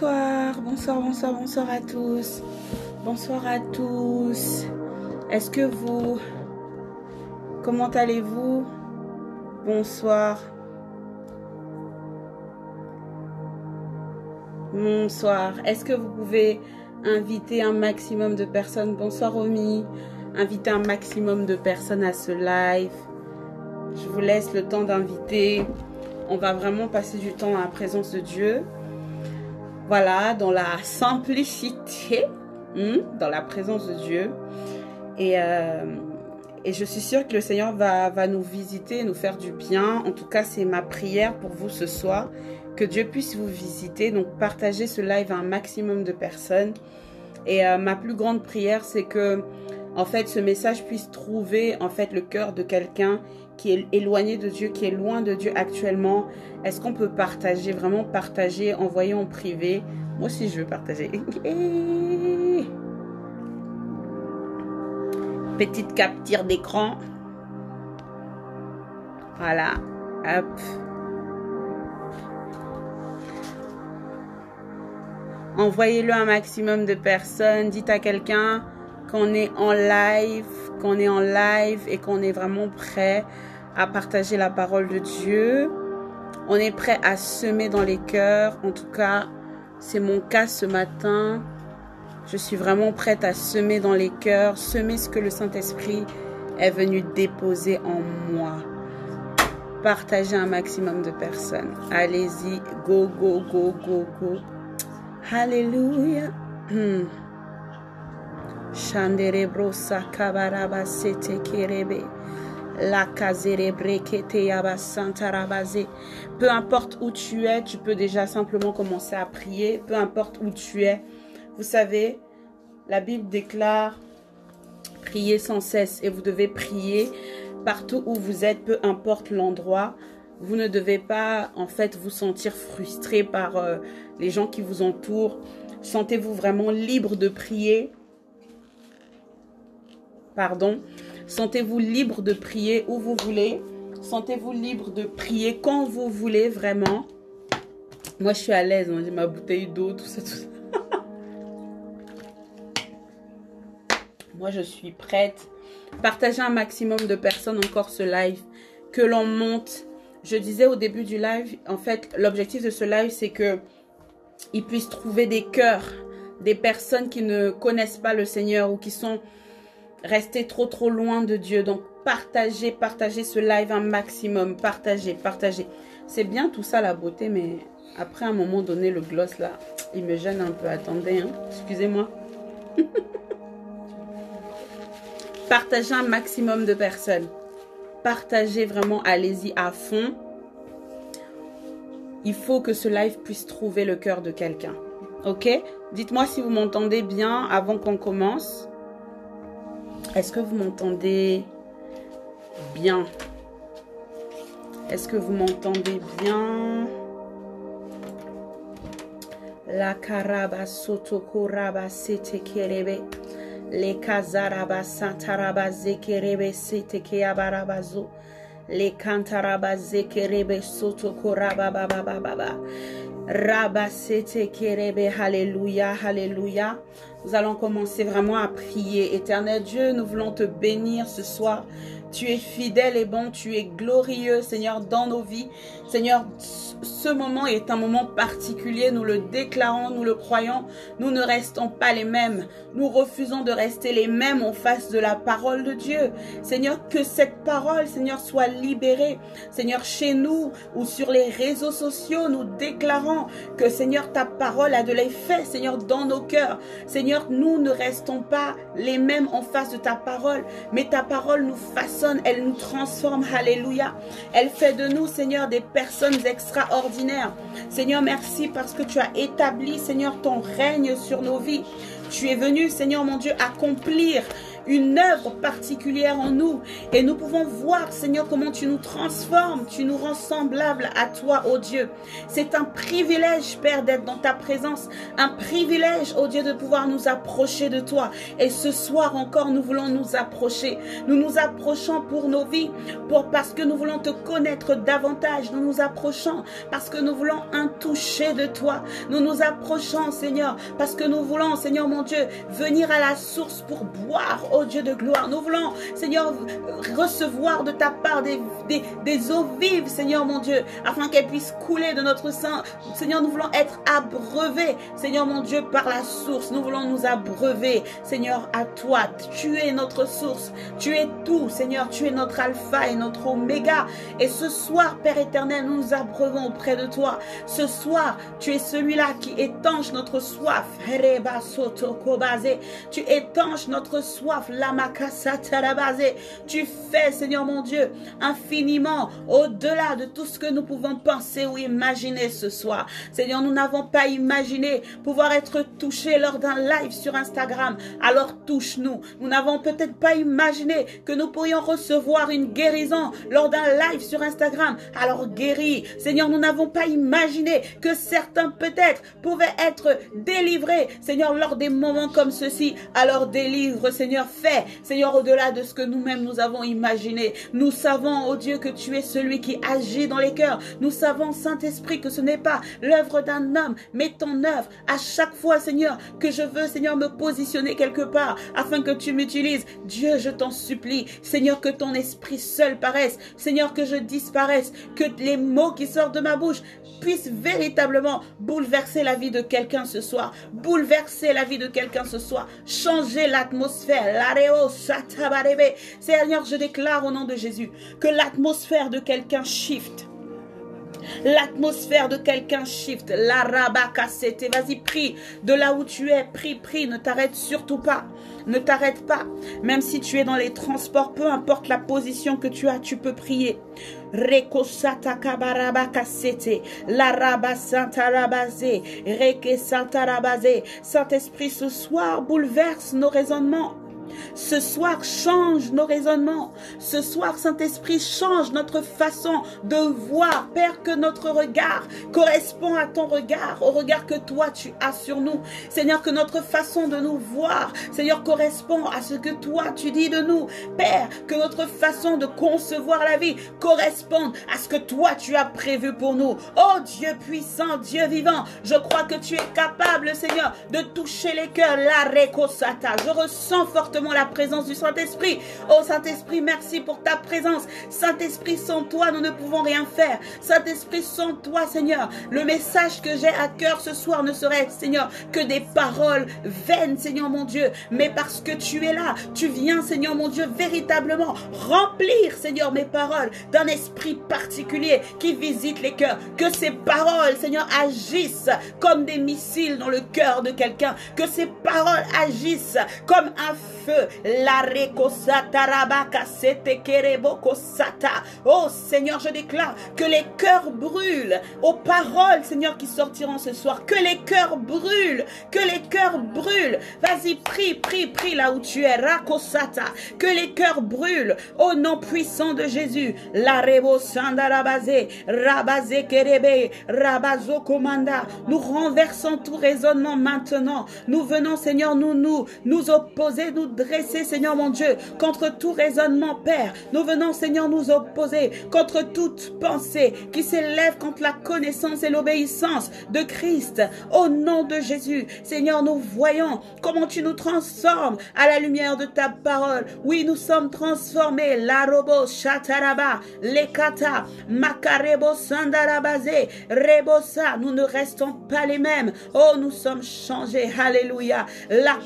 Bonsoir, bonsoir, bonsoir, bonsoir à tous. Bonsoir à tous. Est-ce que vous... Comment allez-vous? Bonsoir. Bonsoir. Est-ce que vous pouvez inviter un maximum de personnes? Bonsoir Omi. Inviter un maximum de personnes à ce live. Je vous laisse le temps d'inviter. On va vraiment passer du temps à la présence de Dieu. Voilà, dans la simplicité, hmm, dans la présence de Dieu. Et, euh, et je suis sûre que le Seigneur va, va nous visiter, nous faire du bien. En tout cas, c'est ma prière pour vous ce soir. Que Dieu puisse vous visiter. Donc, partagez ce live à un maximum de personnes. Et euh, ma plus grande prière, c'est que, en fait, ce message puisse trouver, en fait, le cœur de quelqu'un qui est éloigné de Dieu, qui est loin de Dieu actuellement, est-ce qu'on peut partager, vraiment partager, envoyer en privé? Moi aussi, je veux partager. Petite capture d'écran. Voilà. Hop. Envoyez-le un maximum de personnes. Dites à quelqu'un qu'on est en live, qu'on est en live et qu'on est vraiment prêt à partager la parole de Dieu. On est prêt à semer dans les cœurs. En tout cas, c'est mon cas ce matin. Je suis vraiment prête à semer dans les cœurs, semer ce que le Saint-Esprit est venu déposer en moi. Partagez un maximum de personnes. Allez-y, go, go, go, go, go. Alléluia. Hmm. Kerebe. La Peu importe où tu es, tu peux déjà simplement commencer à prier. Peu importe où tu es. Vous savez, la Bible déclare prier sans cesse et vous devez prier partout où vous êtes, peu importe l'endroit. Vous ne devez pas en fait vous sentir frustré par euh, les gens qui vous entourent. Sentez-vous vraiment libre de prier. Pardon. Sentez-vous libre de prier où vous voulez. Sentez-vous libre de prier quand vous voulez, vraiment. Moi, je suis à l'aise. Hein. J'ai ma bouteille d'eau, tout ça, tout ça. Moi, je suis prête. Partagez un maximum de personnes encore ce live. Que l'on monte. Je disais au début du live, en fait, l'objectif de ce live, c'est que ils puissent trouver des cœurs, des personnes qui ne connaissent pas le Seigneur ou qui sont restez trop trop loin de Dieu. Donc partagez, partagez ce live un maximum. Partagez, partagez. C'est bien tout ça la beauté, mais après un moment donné, le gloss là, il me gêne un peu. Attendez, hein. excusez-moi. partagez un maximum de personnes. Partagez vraiment, allez-y à fond. Il faut que ce live puisse trouver le cœur de quelqu'un. Ok? Dites-moi si vous m'entendez bien avant qu'on commence. Est-ce que vous m'entendez bien? Est-ce que vous m'entendez bien? La karaba soto koraba sete kerebe. Le kazaraba zekerebe sete. Le kantaraba zekerebe sete kerebe. Alléluia, alléluia. Nous allons commencer vraiment à prier. Éternel Dieu, nous voulons te bénir ce soir. Tu es fidèle et bon, tu es glorieux, Seigneur, dans nos vies. Seigneur, ce moment est un moment particulier. Nous le déclarons, nous le croyons. Nous ne restons pas les mêmes. Nous refusons de rester les mêmes en face de la parole de Dieu. Seigneur, que cette parole, Seigneur, soit libérée. Seigneur, chez nous ou sur les réseaux sociaux, nous déclarons que, Seigneur, ta parole a de l'effet, Seigneur, dans nos cœurs. Seigneur, nous ne restons pas les mêmes en face de ta parole, mais ta parole nous elle nous transforme. Alléluia. Elle fait de nous, Seigneur, des personnes extraordinaires ordinaire. Seigneur, merci parce que tu as établi, Seigneur, ton règne sur nos vies. Tu es venu, Seigneur mon Dieu, accomplir une œuvre particulière en nous. Et nous pouvons voir, Seigneur, comment tu nous transformes, tu nous rends semblables à toi, ô Dieu. C'est un privilège, Père, d'être dans ta présence. Un privilège, ô Dieu, de pouvoir nous approcher de toi. Et ce soir encore, nous voulons nous approcher. Nous nous approchons pour nos vies, pour, parce que nous voulons te connaître davantage. Nous nous approchons parce que nous voulons un toucher de toi. Nous nous approchons, Seigneur, parce que nous voulons, Seigneur mon Dieu, venir à la source pour boire, ô Dieu de gloire. Nous voulons, Seigneur, recevoir de ta part des, des, eaux vives, Seigneur mon Dieu, afin qu'elles puissent couler de notre sein. Seigneur, nous voulons être abreuvés, Seigneur mon Dieu, par la source. Nous voulons nous abreuver, Seigneur, à toi. Tu es notre source. Tu es tout, Seigneur. Tu es notre alpha et notre oméga. Et ce soir, Père éternel, nous nous abreuvons auprès de toi. Ce soir, tu es celui-là qui étanche notre soif. Tu étanches notre soif. Tu fais, Seigneur mon Dieu, infiniment au-delà de tout ce que nous pouvons penser ou imaginer ce soir. Seigneur, nous n'avons pas imaginé pouvoir être touchés lors d'un live sur Instagram. Alors touche-nous. Nous n'avons peut-être pas imaginé que nous pourrions recevoir une guérison lors d'un live sur Instagram. Alors guéris. Seigneur, nous n'avons pas imaginé que certains peut-être pouvaient être délivrés. Seigneur, lors des moments comme ceci. Alors délivre, Seigneur, fais. Seigneur, au-delà de ce que nous-mêmes nous avons imaginé. Nous savons, oh Dieu, que tu es celui qui agit dans les cœurs. Nous savons, Saint-Esprit, que ce n'est pas l'œuvre d'un homme, mais ton œuvre. À chaque fois, Seigneur, que je veux, Seigneur, me positionner quelque part afin que tu m'utilises. Dieu, je t'en supplie. Seigneur, que ton esprit seul paraisse. Seigneur, que je disparaisse. Que les mots qui sortent de ma bouche puissent véritablement bouleverser la vie de quelqu'un ce soir. Bouleverser la vie de quelqu'un ce soir. Changer l'atmosphère. Seigneur, je déclare au nom de Jésus que l'atmosphère de quelqu'un shift L'atmosphère de quelqu'un shift. La rabakasete. Vas-y, prie. De là où tu es, prie, prie. Ne t'arrête surtout pas. Ne t'arrête pas. Même si tu es dans les transports, peu importe la position que tu as, tu peux prier. Rekosata kabarabakasete. La rabasantarabaze. Reke Saint-Esprit, ce soir, bouleverse nos raisonnements. Ce soir, change nos raisonnements. Ce soir, Saint-Esprit, change notre façon de voir. Père, que notre regard correspond à ton regard, au regard que toi tu as sur nous. Seigneur, que notre façon de nous voir, Seigneur, correspond à ce que toi tu dis de nous. Père, que notre façon de concevoir la vie corresponde à ce que toi tu as prévu pour nous. Oh Dieu puissant, Dieu vivant, je crois que tu es capable, Seigneur, de toucher les cœurs. La recosata. Je ressens fortement la présence du Saint-Esprit. Oh Saint-Esprit, merci pour ta présence. Saint-Esprit, sans toi, nous ne pouvons rien faire. Saint-Esprit, sans toi, Seigneur, le message que j'ai à cœur ce soir ne serait, Seigneur, que des paroles vaines, Seigneur mon Dieu. Mais parce que tu es là, tu viens, Seigneur mon Dieu, véritablement remplir, Seigneur, mes paroles d'un esprit particulier qui visite les cœurs. Que ces paroles, Seigneur, agissent comme des missiles dans le cœur de quelqu'un. Que ces paroles agissent comme un la Oh Seigneur, je déclare que les cœurs brûlent aux paroles, Seigneur, qui sortiront ce soir. Que les cœurs brûlent, que les cœurs brûlent. Vas-y, prie, prie, prie là où tu es. Rakosata. Que les cœurs brûlent au nom puissant de Jésus. La rebo rabazo komanda. Nous renversons tout raisonnement maintenant. Nous venons, Seigneur, nous nous, nous opposer, nous dresser, Seigneur mon Dieu, contre tout raisonnement, Père. Nous venons, Seigneur, nous opposer contre toute pensée qui s'élève contre la connaissance et l'obéissance de Christ. Au nom de Jésus, Seigneur, nous voyons comment tu nous transformes à la lumière de ta parole. Oui, nous sommes transformés. La robo shataraba, lekata, makarebo sandarabase, rebosa. Nous ne restons pas les mêmes. Oh, nous sommes changés. Alléluia. La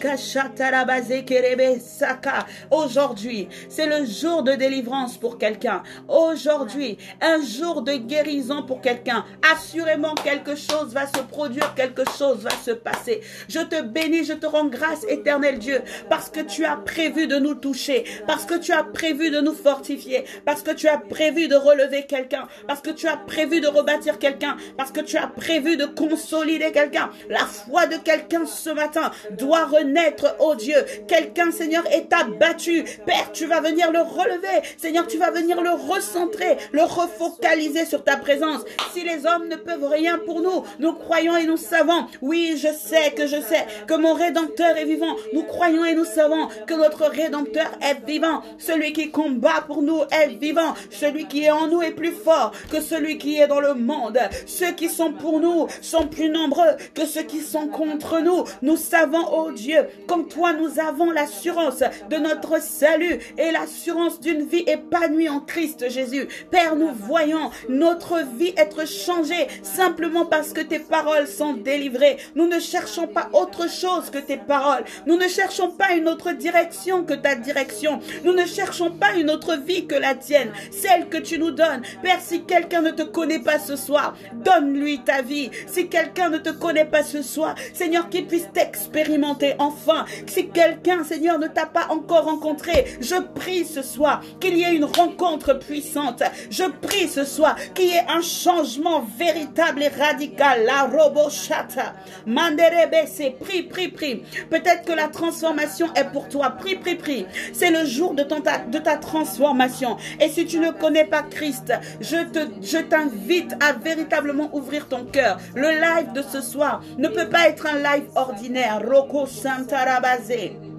kerebe Saka. Aujourd'hui, c'est le jour de délivrance pour quelqu'un. Aujourd'hui, un jour de guérison pour quelqu'un. Assurément, quelque chose va se produire, quelque chose va se passer. Je te bénis, je te rends grâce, éternel Dieu, parce que tu as prévu de nous toucher, parce que tu as prévu de nous fortifier, parce que tu as prévu de relever quelqu'un, parce que tu as prévu de rebâtir quelqu'un, parce que tu as prévu de consolider quelqu'un. La foi de quelqu'un ce matin doit renaître, oh Dieu. Quelqu'un Seigneur, est abattu. Père, tu vas venir le relever. Seigneur, tu vas venir le recentrer, le refocaliser sur ta présence. Si les hommes ne peuvent rien pour nous, nous croyons et nous savons. Oui, je sais que je sais que mon Rédempteur est vivant. Nous croyons et nous savons que notre Rédempteur est vivant. Celui qui combat pour nous est vivant. Celui qui est en nous est plus fort que celui qui est dans le monde. Ceux qui sont pour nous sont plus nombreux que ceux qui sont contre nous. Nous savons, oh Dieu, comme toi, nous avons de notre salut et l'assurance d'une vie épanouie en Christ Jésus. Père, nous voyons notre vie être changée simplement parce que tes paroles sont délivrées. Nous ne cherchons pas autre chose que tes paroles. Nous ne cherchons pas une autre direction que ta direction. Nous ne cherchons pas une autre vie que la tienne, celle que tu nous donnes. Père, si quelqu'un ne te connaît pas ce soir, donne-lui ta vie. Si quelqu'un ne te connaît pas ce soir, Seigneur, qu'il puisse t'expérimenter enfin. Si quelqu'un, Seigneur, ne t'a pas encore rencontré, je prie ce soir qu'il y ait une rencontre puissante. Je prie ce soir qu'il y ait un changement véritable et radical. La robochata. Manderebe, c'est prie, prie, prie. Peut-être que la transformation est pour toi. Prie, prie, prie. C'est le jour de ta transformation. Et si tu ne connais pas Christ, je te, je t'invite à véritablement ouvrir ton cœur. Le live de ce soir ne peut pas être un live ordinaire. Roko Santarabase.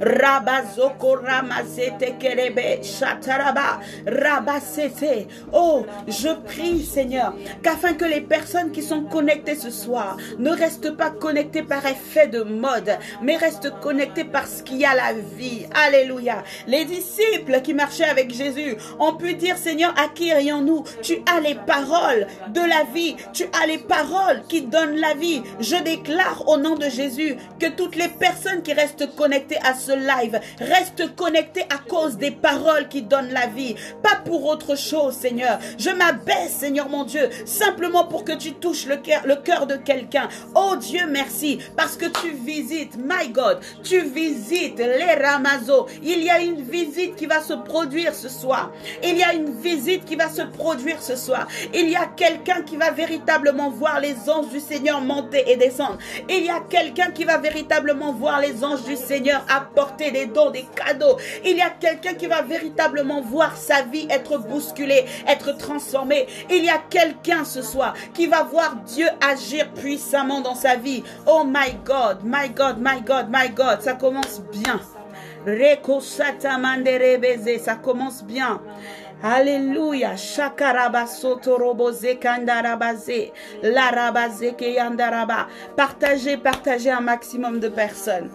Rabazoko Ramazete Kerebe Shataraba Rabasete. Oh, je prie Seigneur qu'afin que les personnes qui sont connectées ce soir ne restent pas connectées par effet de mode, mais restent connectées parce qu'il y a la vie. Alléluia. Les disciples qui marchaient avec Jésus ont pu dire Seigneur, à qui nous Tu as les paroles de la vie. Tu as les paroles qui donnent la vie. Je déclare au nom de Jésus que toutes les personnes qui restent connectées à ce live. Reste connecté à cause des paroles qui donnent la vie, pas pour autre chose, Seigneur. Je m'abaisse, Seigneur mon Dieu, simplement pour que tu touches le cœur, le cœur de quelqu'un. Oh Dieu, merci, parce que tu visites, my God, tu visites les Ramazo. Il y a une visite qui va se produire ce soir. Il y a une visite qui va se produire ce soir. Il y a quelqu'un qui va véritablement voir les anges du Seigneur monter et descendre. Il y a quelqu'un qui va véritablement voir les anges du Seigneur apporter porter des dons, des cadeaux. Il y a quelqu'un qui va véritablement voir sa vie être bousculée, être transformée. Il y a quelqu'un ce soir qui va voir Dieu agir puissamment dans sa vie. Oh my God, my God, my God, my God, ça commence bien. Ça commence bien. Alléluia. Partagez, partagez un maximum de personnes.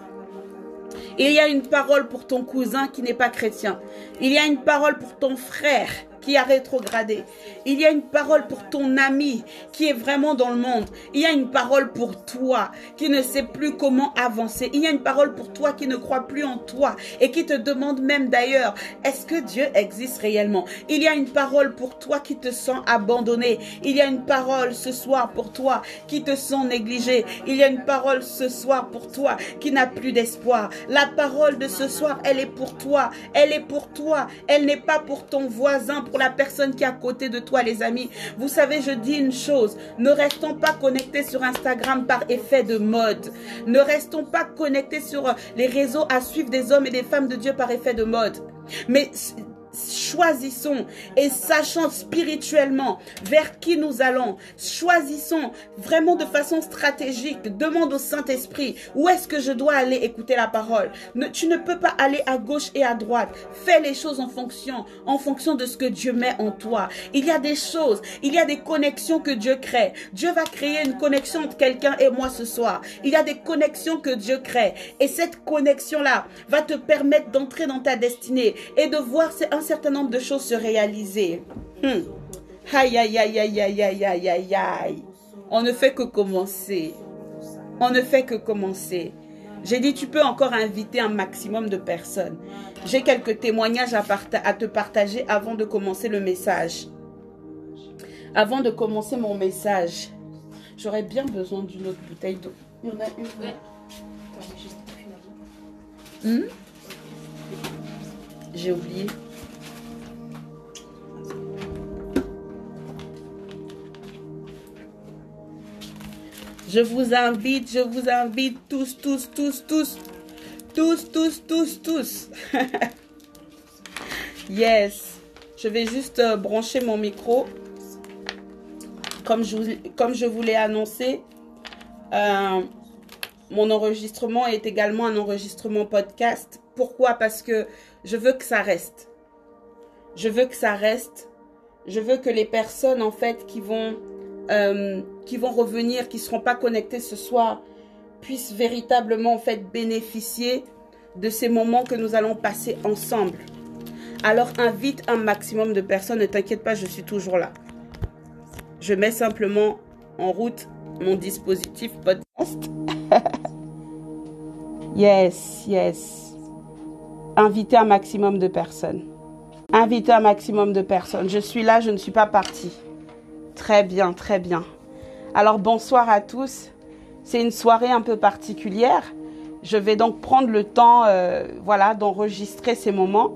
Il y a une parole pour ton cousin qui n'est pas chrétien. Il y a une parole pour ton frère qui a rétrogradé. Il y a une parole pour ton ami qui est vraiment dans le monde. Il y a une parole pour toi qui ne sait plus comment avancer. Il y a une parole pour toi qui ne croit plus en toi et qui te demande même d'ailleurs, est-ce que Dieu existe réellement? Il y a une parole pour toi qui te sent abandonné. Il y a une parole ce soir pour toi qui te sent négligé. Il y a une parole ce soir pour toi qui n'a plus d'espoir. La parole de ce soir, elle est pour toi. Elle est pour toi. Elle n'est pas pour ton voisin, la personne qui est à côté de toi, les amis. Vous savez, je dis une chose, ne restons pas connectés sur Instagram par effet de mode. Ne restons pas connectés sur les réseaux à suivre des hommes et des femmes de Dieu par effet de mode. Mais choisissons et sachant spirituellement vers qui nous allons. Choisissons vraiment de façon stratégique. Demande au Saint-Esprit où est-ce que je dois aller écouter la parole? tu ne peux pas aller à gauche et à droite. Fais les choses en fonction, en fonction de ce que Dieu met en toi. Il y a des choses, il y a des connexions que Dieu crée. Dieu va créer une connexion entre quelqu'un et moi ce soir. Il y a des connexions que Dieu crée. Et cette connexion-là va te permettre d'entrer dans ta destinée et de voir un certain nombre de choses se réaliser. Hmm. Aïe, aïe, aïe, aïe, aïe, aïe, aïe, aïe, aïe. On ne fait que commencer. On ne fait que commencer. J'ai dit, tu peux encore inviter un maximum de personnes. J'ai quelques témoignages à, à, te partager avant de commencer le message. Avant de commencer mon message, j'aurais bien besoin d'une autre bouteille d'eau. Il y en a une. Hmm? J'ai oublié. Je vous invite, je vous invite tous, tous, tous, tous, Tous, tous, tous, tous. yes. Je vais juste euh, brancher mon micro. Comme je, comme je vous l'ai annoncé, euh, mon enregistrement est également un enregistrement podcast. Pourquoi? Parce que je veux que ça reste. Je veux que ça reste. Je veux que les personnes, en fait, qui vont, euh, qui vont revenir, qui ne seront pas connectées ce soir, puissent véritablement, en fait, bénéficier de ces moments que nous allons passer ensemble. Alors, invite un maximum de personnes. Ne t'inquiète pas, je suis toujours là. Je mets simplement en route mon dispositif podcast. yes, yes. Invitez un maximum de personnes. Invitez un maximum de personnes. Je suis là, je ne suis pas partie. Très bien, très bien. Alors bonsoir à tous. C'est une soirée un peu particulière. Je vais donc prendre le temps, euh, voilà, d'enregistrer ces moments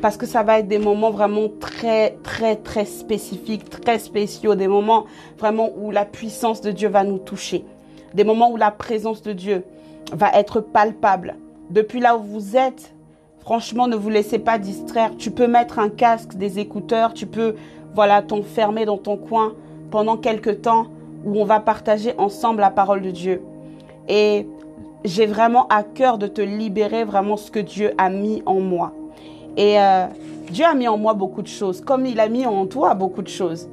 parce que ça va être des moments vraiment très, très, très spécifiques, très spéciaux, des moments vraiment où la puissance de Dieu va nous toucher, des moments où la présence de Dieu va être palpable. Depuis là où vous êtes, franchement, ne vous laissez pas distraire. Tu peux mettre un casque, des écouteurs, tu peux, voilà, t'enfermer dans ton coin pendant quelques temps où on va partager ensemble la parole de Dieu. Et j'ai vraiment à cœur de te libérer vraiment ce que Dieu a mis en moi. Et euh, Dieu a mis en moi beaucoup de choses, comme il a mis en toi beaucoup de choses.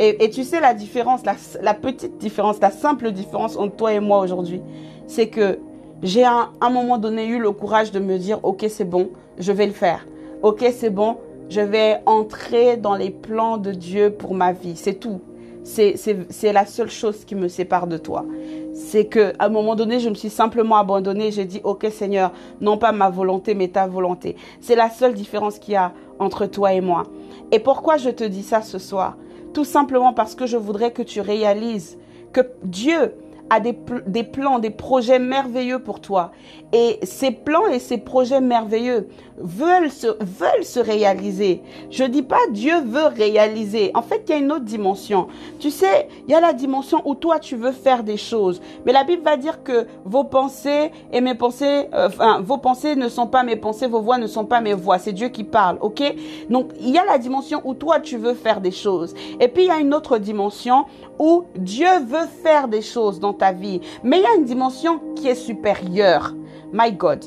Et, tu sais la différence, la, petite différence, la simple différence entre toi et moi aujourd'hui, c'est que j'ai à un moment donné eu le courage de me dire, ok c'est bon, je vais le faire. Ok c'est bon, je vais entrer dans les plans de Dieu pour ma vie. C'est tout. C'est la seule chose qui me sépare de toi c'est que à un moment donné, je me suis simplement abandonnée. J'ai dit, ok Seigneur, non pas ma volonté, mais ta volonté. C'est la seule différence qu'il y a entre toi et moi. Et pourquoi je te dis ça ce soir? Tout simplement parce que je voudrais que tu réalises que Dieu a des, plans, des projets merveilleux pour toi. Et ces plans et ces projets merveilleux veulent se, veulent se réaliser. Je dis pas Dieu veut réaliser. En fait, il y a une autre dimension. Tu sais, il y a la dimension où toi tu veux faire des choses. Mais la Bible va dire que vos pensées et mes pensées, euh, enfin, vos pensées ne sont pas mes pensées, vos voix ne sont pas mes voix. C'est Dieu qui parle, ok? Donc, il y a la dimension où toi tu veux faire des choses. Et puis, il y a une autre dimension où Dieu veut faire des choses dans ta vie. Mais il y a une dimension qui est supérieure. My God.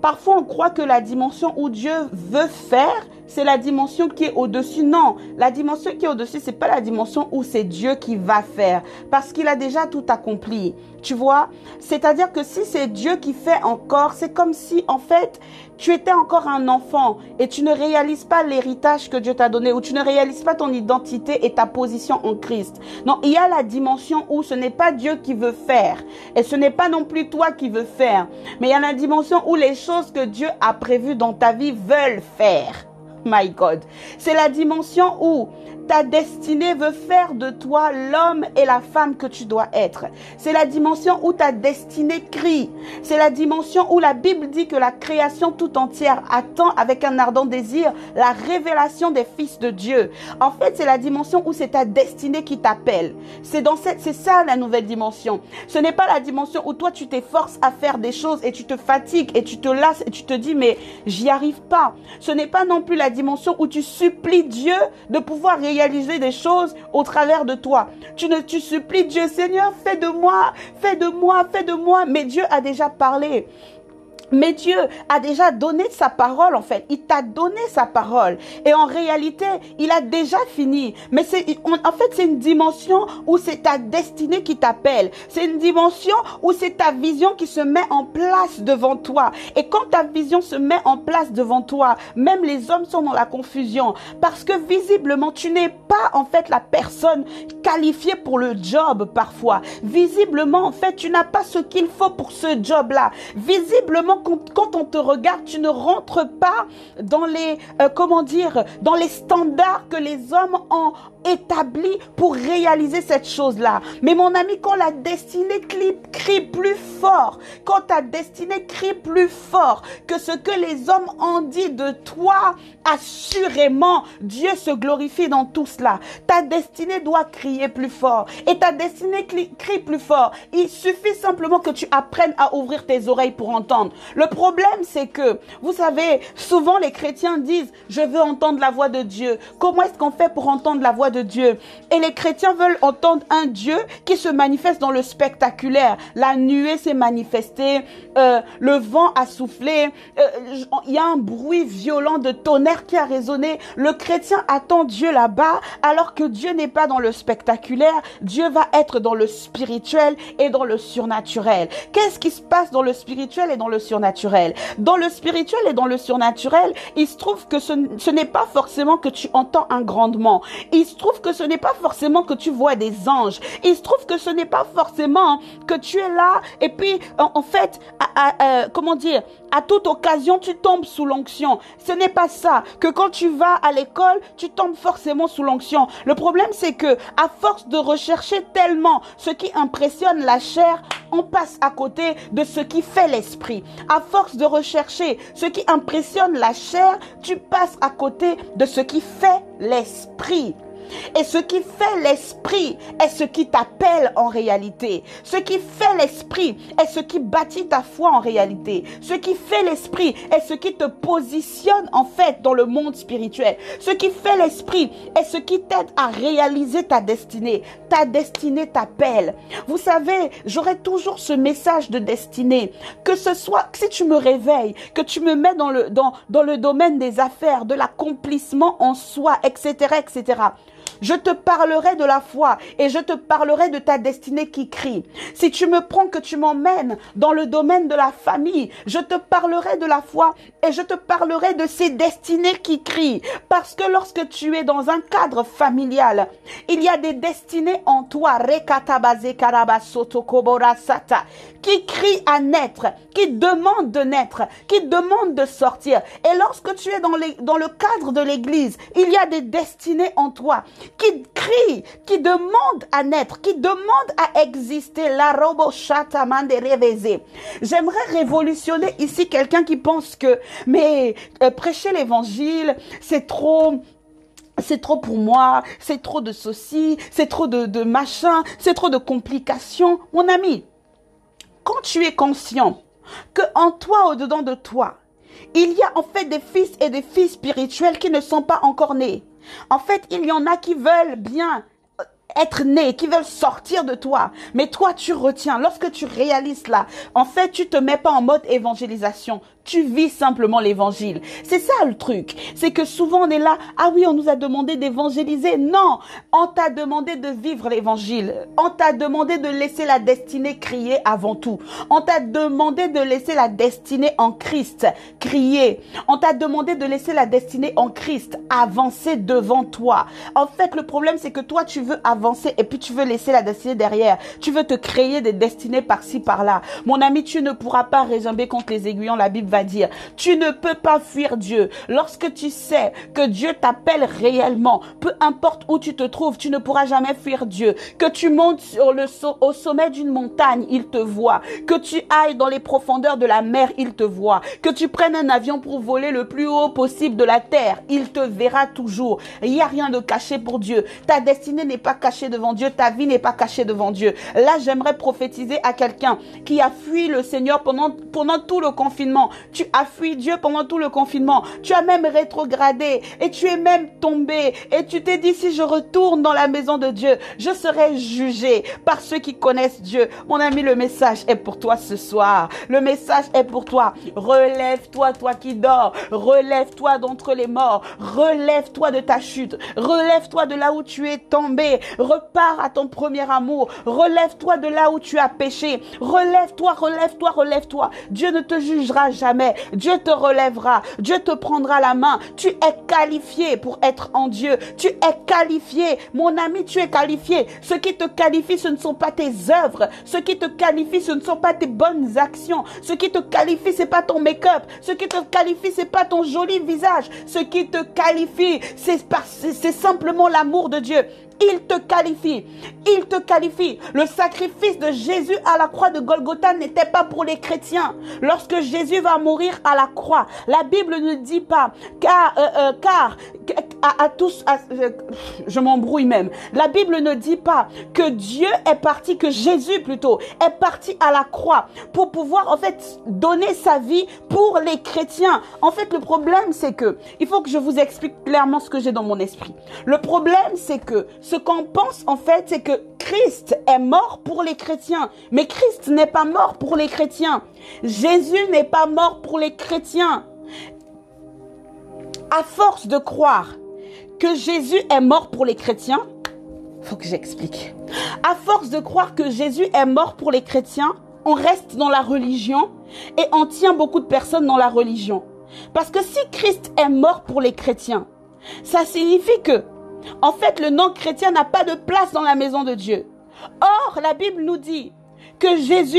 Parfois, on croit que la dimension où Dieu veut faire, c'est la dimension qui est au-dessus. Non, la dimension qui est au-dessus, c'est pas la dimension où c'est Dieu qui va faire, parce qu'il a déjà tout accompli. Tu vois? C'est-à-dire que si c'est Dieu qui fait encore, c'est comme si, en fait, tu étais encore un enfant et tu ne réalises pas l'héritage que Dieu t'a donné ou tu ne réalises pas ton identité et ta position en Christ. Non, il y a la dimension où ce n'est pas Dieu qui veut faire et ce n'est pas non plus toi qui veux faire, mais il y a la dimension où les choses que Dieu a prévues dans ta vie veulent faire. My God. C'est la dimension où ta destinée veut faire de toi l'homme et la femme que tu dois être. C'est la dimension où ta destinée crie. C'est la dimension où la Bible dit que la création tout entière attend avec un ardent désir la révélation des fils de Dieu. En fait, c'est la dimension où c'est ta destinée qui t'appelle. C'est dans cette, c'est ça la nouvelle dimension. Ce n'est pas la dimension où toi tu t'efforces à faire des choses et tu te fatigues et tu te lasses et tu te dis mais j'y arrive pas. Ce n'est pas non plus la dimension où tu supplies Dieu de pouvoir réaliser des choses au travers de toi. Tu ne, tu supplies Dieu, Seigneur, fais de moi, fais de moi, fais de moi. Mais Dieu a déjà parlé. Mais Dieu a déjà donné sa parole, en fait. Il t'a donné sa parole. Et en réalité, il a déjà fini. Mais c'est, en fait, c'est une dimension où c'est ta destinée qui t'appelle. C'est une dimension où c'est ta vision qui se met en place devant toi. Et quand ta vision se met en place devant toi, même les hommes sont dans la confusion. Parce que visiblement, tu n'es pas, en fait, la personne qualifiée pour le job parfois. Visiblement, en fait, tu n'as pas ce qu'il faut pour ce job-là. Visiblement, quand, on te regarde, tu ne rentres pas dans les, euh, comment dire, dans les standards que les hommes ont établi pour réaliser cette chose-là. Mais mon ami, quand la destinée crie plus fort, quand ta destinée crie plus fort que ce que les hommes ont dit de toi, assurément, Dieu se glorifie dans tout cela. Ta destinée doit crier plus fort. Et ta destinée crie plus fort. Il suffit simplement que tu apprennes à ouvrir tes oreilles pour entendre. Le problème, c'est que, vous savez, souvent les chrétiens disent, je veux entendre la voix de Dieu. Comment est-ce qu'on fait pour entendre la voix de Dieu? Et les chrétiens veulent entendre un Dieu qui se manifeste dans le spectaculaire. La nuée s'est manifestée, euh, le vent a soufflé, euh, il y a un bruit violent de tonnerre qui a résonné. Le chrétien attend Dieu là-bas, alors que Dieu n'est pas dans le spectaculaire. Dieu va être dans le spirituel et dans le surnaturel. Qu'est-ce qui se passe dans le spirituel et dans le surnaturel? Dans le spirituel et dans le surnaturel, il se trouve que ce, n'est pas forcément que tu entends un grandement. Il se trouve que ce n'est pas forcément que tu vois des anges. Il se trouve que ce n'est pas forcément que tu es là et puis en, fait, à, comment dire, à toute occasion, tu tombes sous l'onction. Ce n'est pas ça. Que quand tu vas à l'école, tu tombes forcément sous l'onction. Le problème, c'est que, à force de rechercher tellement ce qui impressionne la chair, on passe à côté de ce qui fait l'esprit. À force de rechercher ce qui impressionne la chair, tu passes à côté de ce qui fait l'esprit. Et ce qui fait l'esprit est ce qui t'appelle en réalité. Ce qui fait l'esprit est ce qui bâtit ta foi en réalité. Ce qui fait l'esprit est ce qui te positionne en fait dans le monde spirituel. Ce qui fait l'esprit est ce qui t'aide à réaliser ta destinée. Ta destinée t'appelle. Vous savez, j'aurai toujours ce message de destinée. Que ce soit, si tu me réveilles, que tu me mets dans le, dans, dans le domaine des affaires, de l'accomplissement en soi, etc., etc. Je te parlerai de la foi et je te parlerai de ta destinée qui crie. Si tu me prends que tu m'emmènes dans le domaine de la famille, je te parlerai de la foi et je te parlerai de ces destinées qui crient. Parce que lorsque tu es dans un cadre familial, il y a des destinées en toi, qui crient à naître, qui demandent de naître, qui demandent de sortir. Et lorsque tu es dans, le cadre de l'église, il y a des destinées en toi qui crie, qui demande à naître, qui demande à exister. La robo de révéser. J'aimerais révolutionner ici quelqu'un qui pense que, mais euh, prêcher l'évangile, c'est trop, c'est trop pour moi, c'est trop de ceci, c'est trop de, de machin, c'est trop de complications. Mon ami, quand tu es conscient que en toi, au-dedans de toi, il y a en fait des fils et des filles spirituels qui ne sont pas encore nés. En fait, il y en a qui veulent bien euh, être nés, qui veulent sortir de toi. Mais toi, tu retiens. Lorsque tu réalises là, en fait, tu te mets pas en mode évangélisation tu vis simplement l'évangile. C'est ça le truc. C'est que souvent on est là, ah oui, on nous a demandé d'évangéliser. Non, on t'a demandé de vivre l'évangile. On t'a demandé de laisser la destinée crier avant tout. On t'a demandé de laisser la destinée en Christ crier. On t'a demandé de laisser la destinée en Christ avancer devant toi. En fait, le problème c'est que toi tu veux avancer et puis tu veux laisser la destinée derrière. Tu veux te créer des destinées par-ci par-là. Mon ami, tu ne pourras pas résumer contre les aiguillons la Bible dire. Tu ne peux pas fuir Dieu. Lorsque tu sais que Dieu t'appelle réellement, peu importe où tu te trouves, tu ne pourras jamais fuir Dieu. Que tu montes sur le, au sommet d'une montagne, il te voit. Que tu ailles dans les profondeurs de la mer, il te voit. Que tu prennes un avion pour voler le plus haut possible de la terre, il te verra toujours. Il n'y a rien de caché pour Dieu. Ta destinée n'est pas cachée devant Dieu. Ta vie n'est pas cachée devant Dieu. Là, j'aimerais prophétiser à quelqu'un qui a fui le Seigneur pendant, pendant tout le confinement. Tu as fui Dieu pendant tout le confinement. Tu as même rétrogradé et tu es même tombé. Et tu t'es dit, si je retourne dans la maison de Dieu, je serai jugé par ceux qui connaissent Dieu. Mon ami, le message est pour toi ce soir. Le message est pour toi. Relève-toi, toi qui dors. Relève-toi d'entre les morts. Relève-toi de ta chute. Relève-toi de là où tu es tombé. Repars à ton premier amour. Relève-toi de là où tu as péché. Relève-toi, relève-toi, relève-toi. Dieu ne te jugera jamais Dieu te relèvera. Dieu te prendra la main. Tu es qualifié pour être en Dieu. Tu es qualifié. Mon ami, tu es qualifié. Ce qui te qualifie, ce ne sont pas tes œuvres. Ce qui te qualifie, ce ne sont pas tes bonnes actions. Ce qui te qualifie, c'est pas ton make-up. Ce qui te qualifie, c'est pas ton joli visage. Ce qui te qualifie, c'est simplement l'amour de Dieu. Il te qualifie. Il te qualifie. Le sacrifice de Jésus à la croix de Golgotha n'était pas pour les chrétiens. Lorsque Jésus va mourir à la croix, la Bible ne dit pas car, euh, euh, à, tous, je m'embrouille même. La Bible ne dit pas que Dieu est parti, que Jésus plutôt est parti à la croix pour pouvoir en fait donner sa vie pour les chrétiens. En fait, le problème c'est que il faut que je vous explique clairement ce que j'ai dans mon esprit. Le problème c'est que ce qu'on pense en fait, c'est que Christ est mort pour les chrétiens. Mais Christ n'est pas mort pour les chrétiens. Jésus n'est pas mort pour les chrétiens. À force de croire que Jésus est mort pour les chrétiens, faut que j'explique. À force de croire que Jésus est mort pour les chrétiens, on reste dans la religion et on tient beaucoup de personnes dans la religion. Parce que si Christ est mort pour les chrétiens, ça signifie que en fait, le nom chrétien n'a pas de place dans la maison de Dieu. Or, la Bible nous dit que Jésus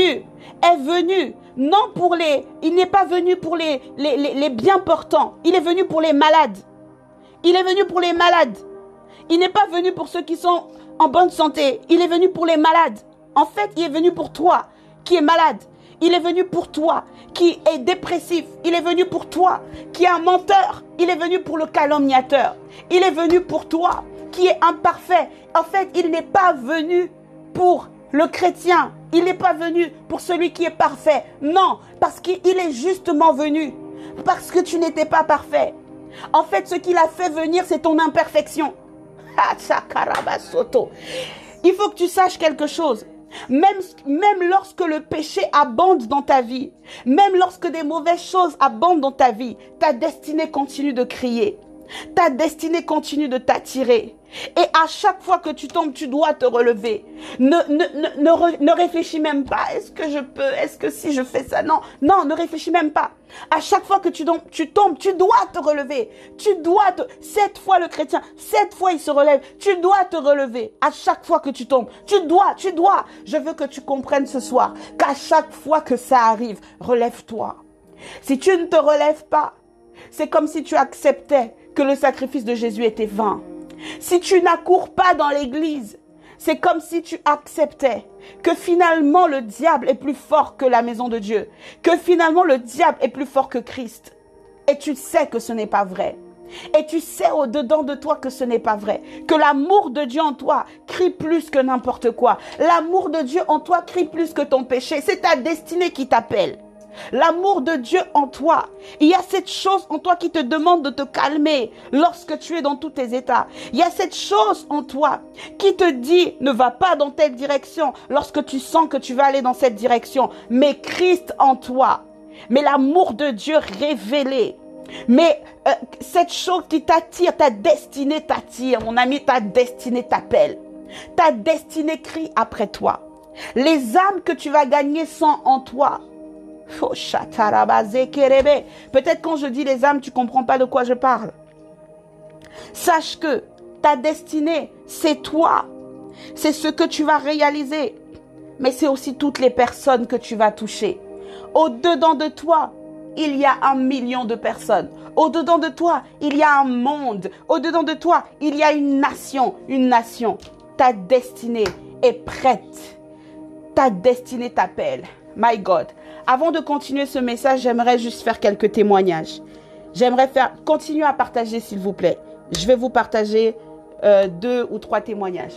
est venu non pour les... Il n'est pas venu pour les, les, les, bien portants. Il est venu pour les malades. Il est venu pour les malades. Il n'est pas venu pour ceux qui sont en bonne santé. Il est venu pour les malades. En fait, il est venu pour toi qui es malade. Il est venu pour toi qui est dépressif. Il est venu pour toi qui est un menteur. Il est venu pour le calomniateur. Il est venu pour toi qui est imparfait. En fait, il n'est pas venu pour le chrétien. Il n'est pas venu pour celui qui est parfait. Non, parce qu'il est justement venu. Parce que tu n'étais pas parfait. En fait, ce qu'il a fait venir, c'est ton imperfection. Il faut que tu saches quelque chose. Même, lorsque le péché abonde dans ta vie, même lorsque des mauvaises choses abondent dans ta vie, ta destinée continue de crier. Ta destinée continue de t'attirer. Et à chaque fois que tu tombes, tu dois te relever. Ne, ne, ne, ne, réfléchis même pas. Est-ce que je peux? Est-ce que si je fais ça? Non, non, ne réfléchis même pas. À chaque fois que tu tombes, tu tombes, tu dois te relever. Tu dois te... Cette fois le chrétien, cette fois il se relève. Tu dois te relever. À chaque fois que tu tombes, tu dois, tu dois. Je veux que tu comprennes ce soir qu'à chaque fois que ça arrive, relève-toi. Si tu ne te relèves pas, c'est comme si tu acceptais que le sacrifice de Jésus était vain. Si tu n'accours pas dans l'église, c'est comme si tu acceptais que finalement le diable est plus fort que la maison de Dieu, que finalement le diable est plus fort que Christ. Et tu sais que ce n'est pas vrai. Et tu sais au-dedans de toi que ce n'est pas vrai. Que l'amour de Dieu en toi crie plus que n'importe quoi. L'amour de Dieu en toi crie plus que ton péché. C'est ta destinée qui t'appelle. L'amour de Dieu en toi. Il y a cette chose en toi qui te demande de te calmer lorsque tu es dans tous tes états. Il y a cette chose en toi qui te dit ne va pas dans telle direction lorsque tu sens que tu vas aller dans cette direction. Mais Christ en toi. Mais l'amour de Dieu révélé. Mais euh, cette chose qui t'attire, ta destinée t'attire. Mon ami, ta destinée t'appelle. Ta destinée crie après toi. Les âmes que tu vas gagner sont en toi. Peut-être quand je dis les âmes, tu comprends pas de quoi je parle. Sache que ta destinée, c'est toi. C'est ce que tu vas réaliser. Mais c'est aussi toutes les personnes que tu vas toucher. Au-dedans de toi, il y a un million de personnes. Au-dedans de toi, il y a un monde. Au-dedans de toi, il y a une nation. Une nation. Ta destinée est prête. Ta destinée t'appelle. My God. Avant de continuer ce message, j'aimerais juste faire quelques témoignages. J'aimerais faire, continuer à partager s'il vous plaît. Je vais vous partager euh, deux ou trois témoignages.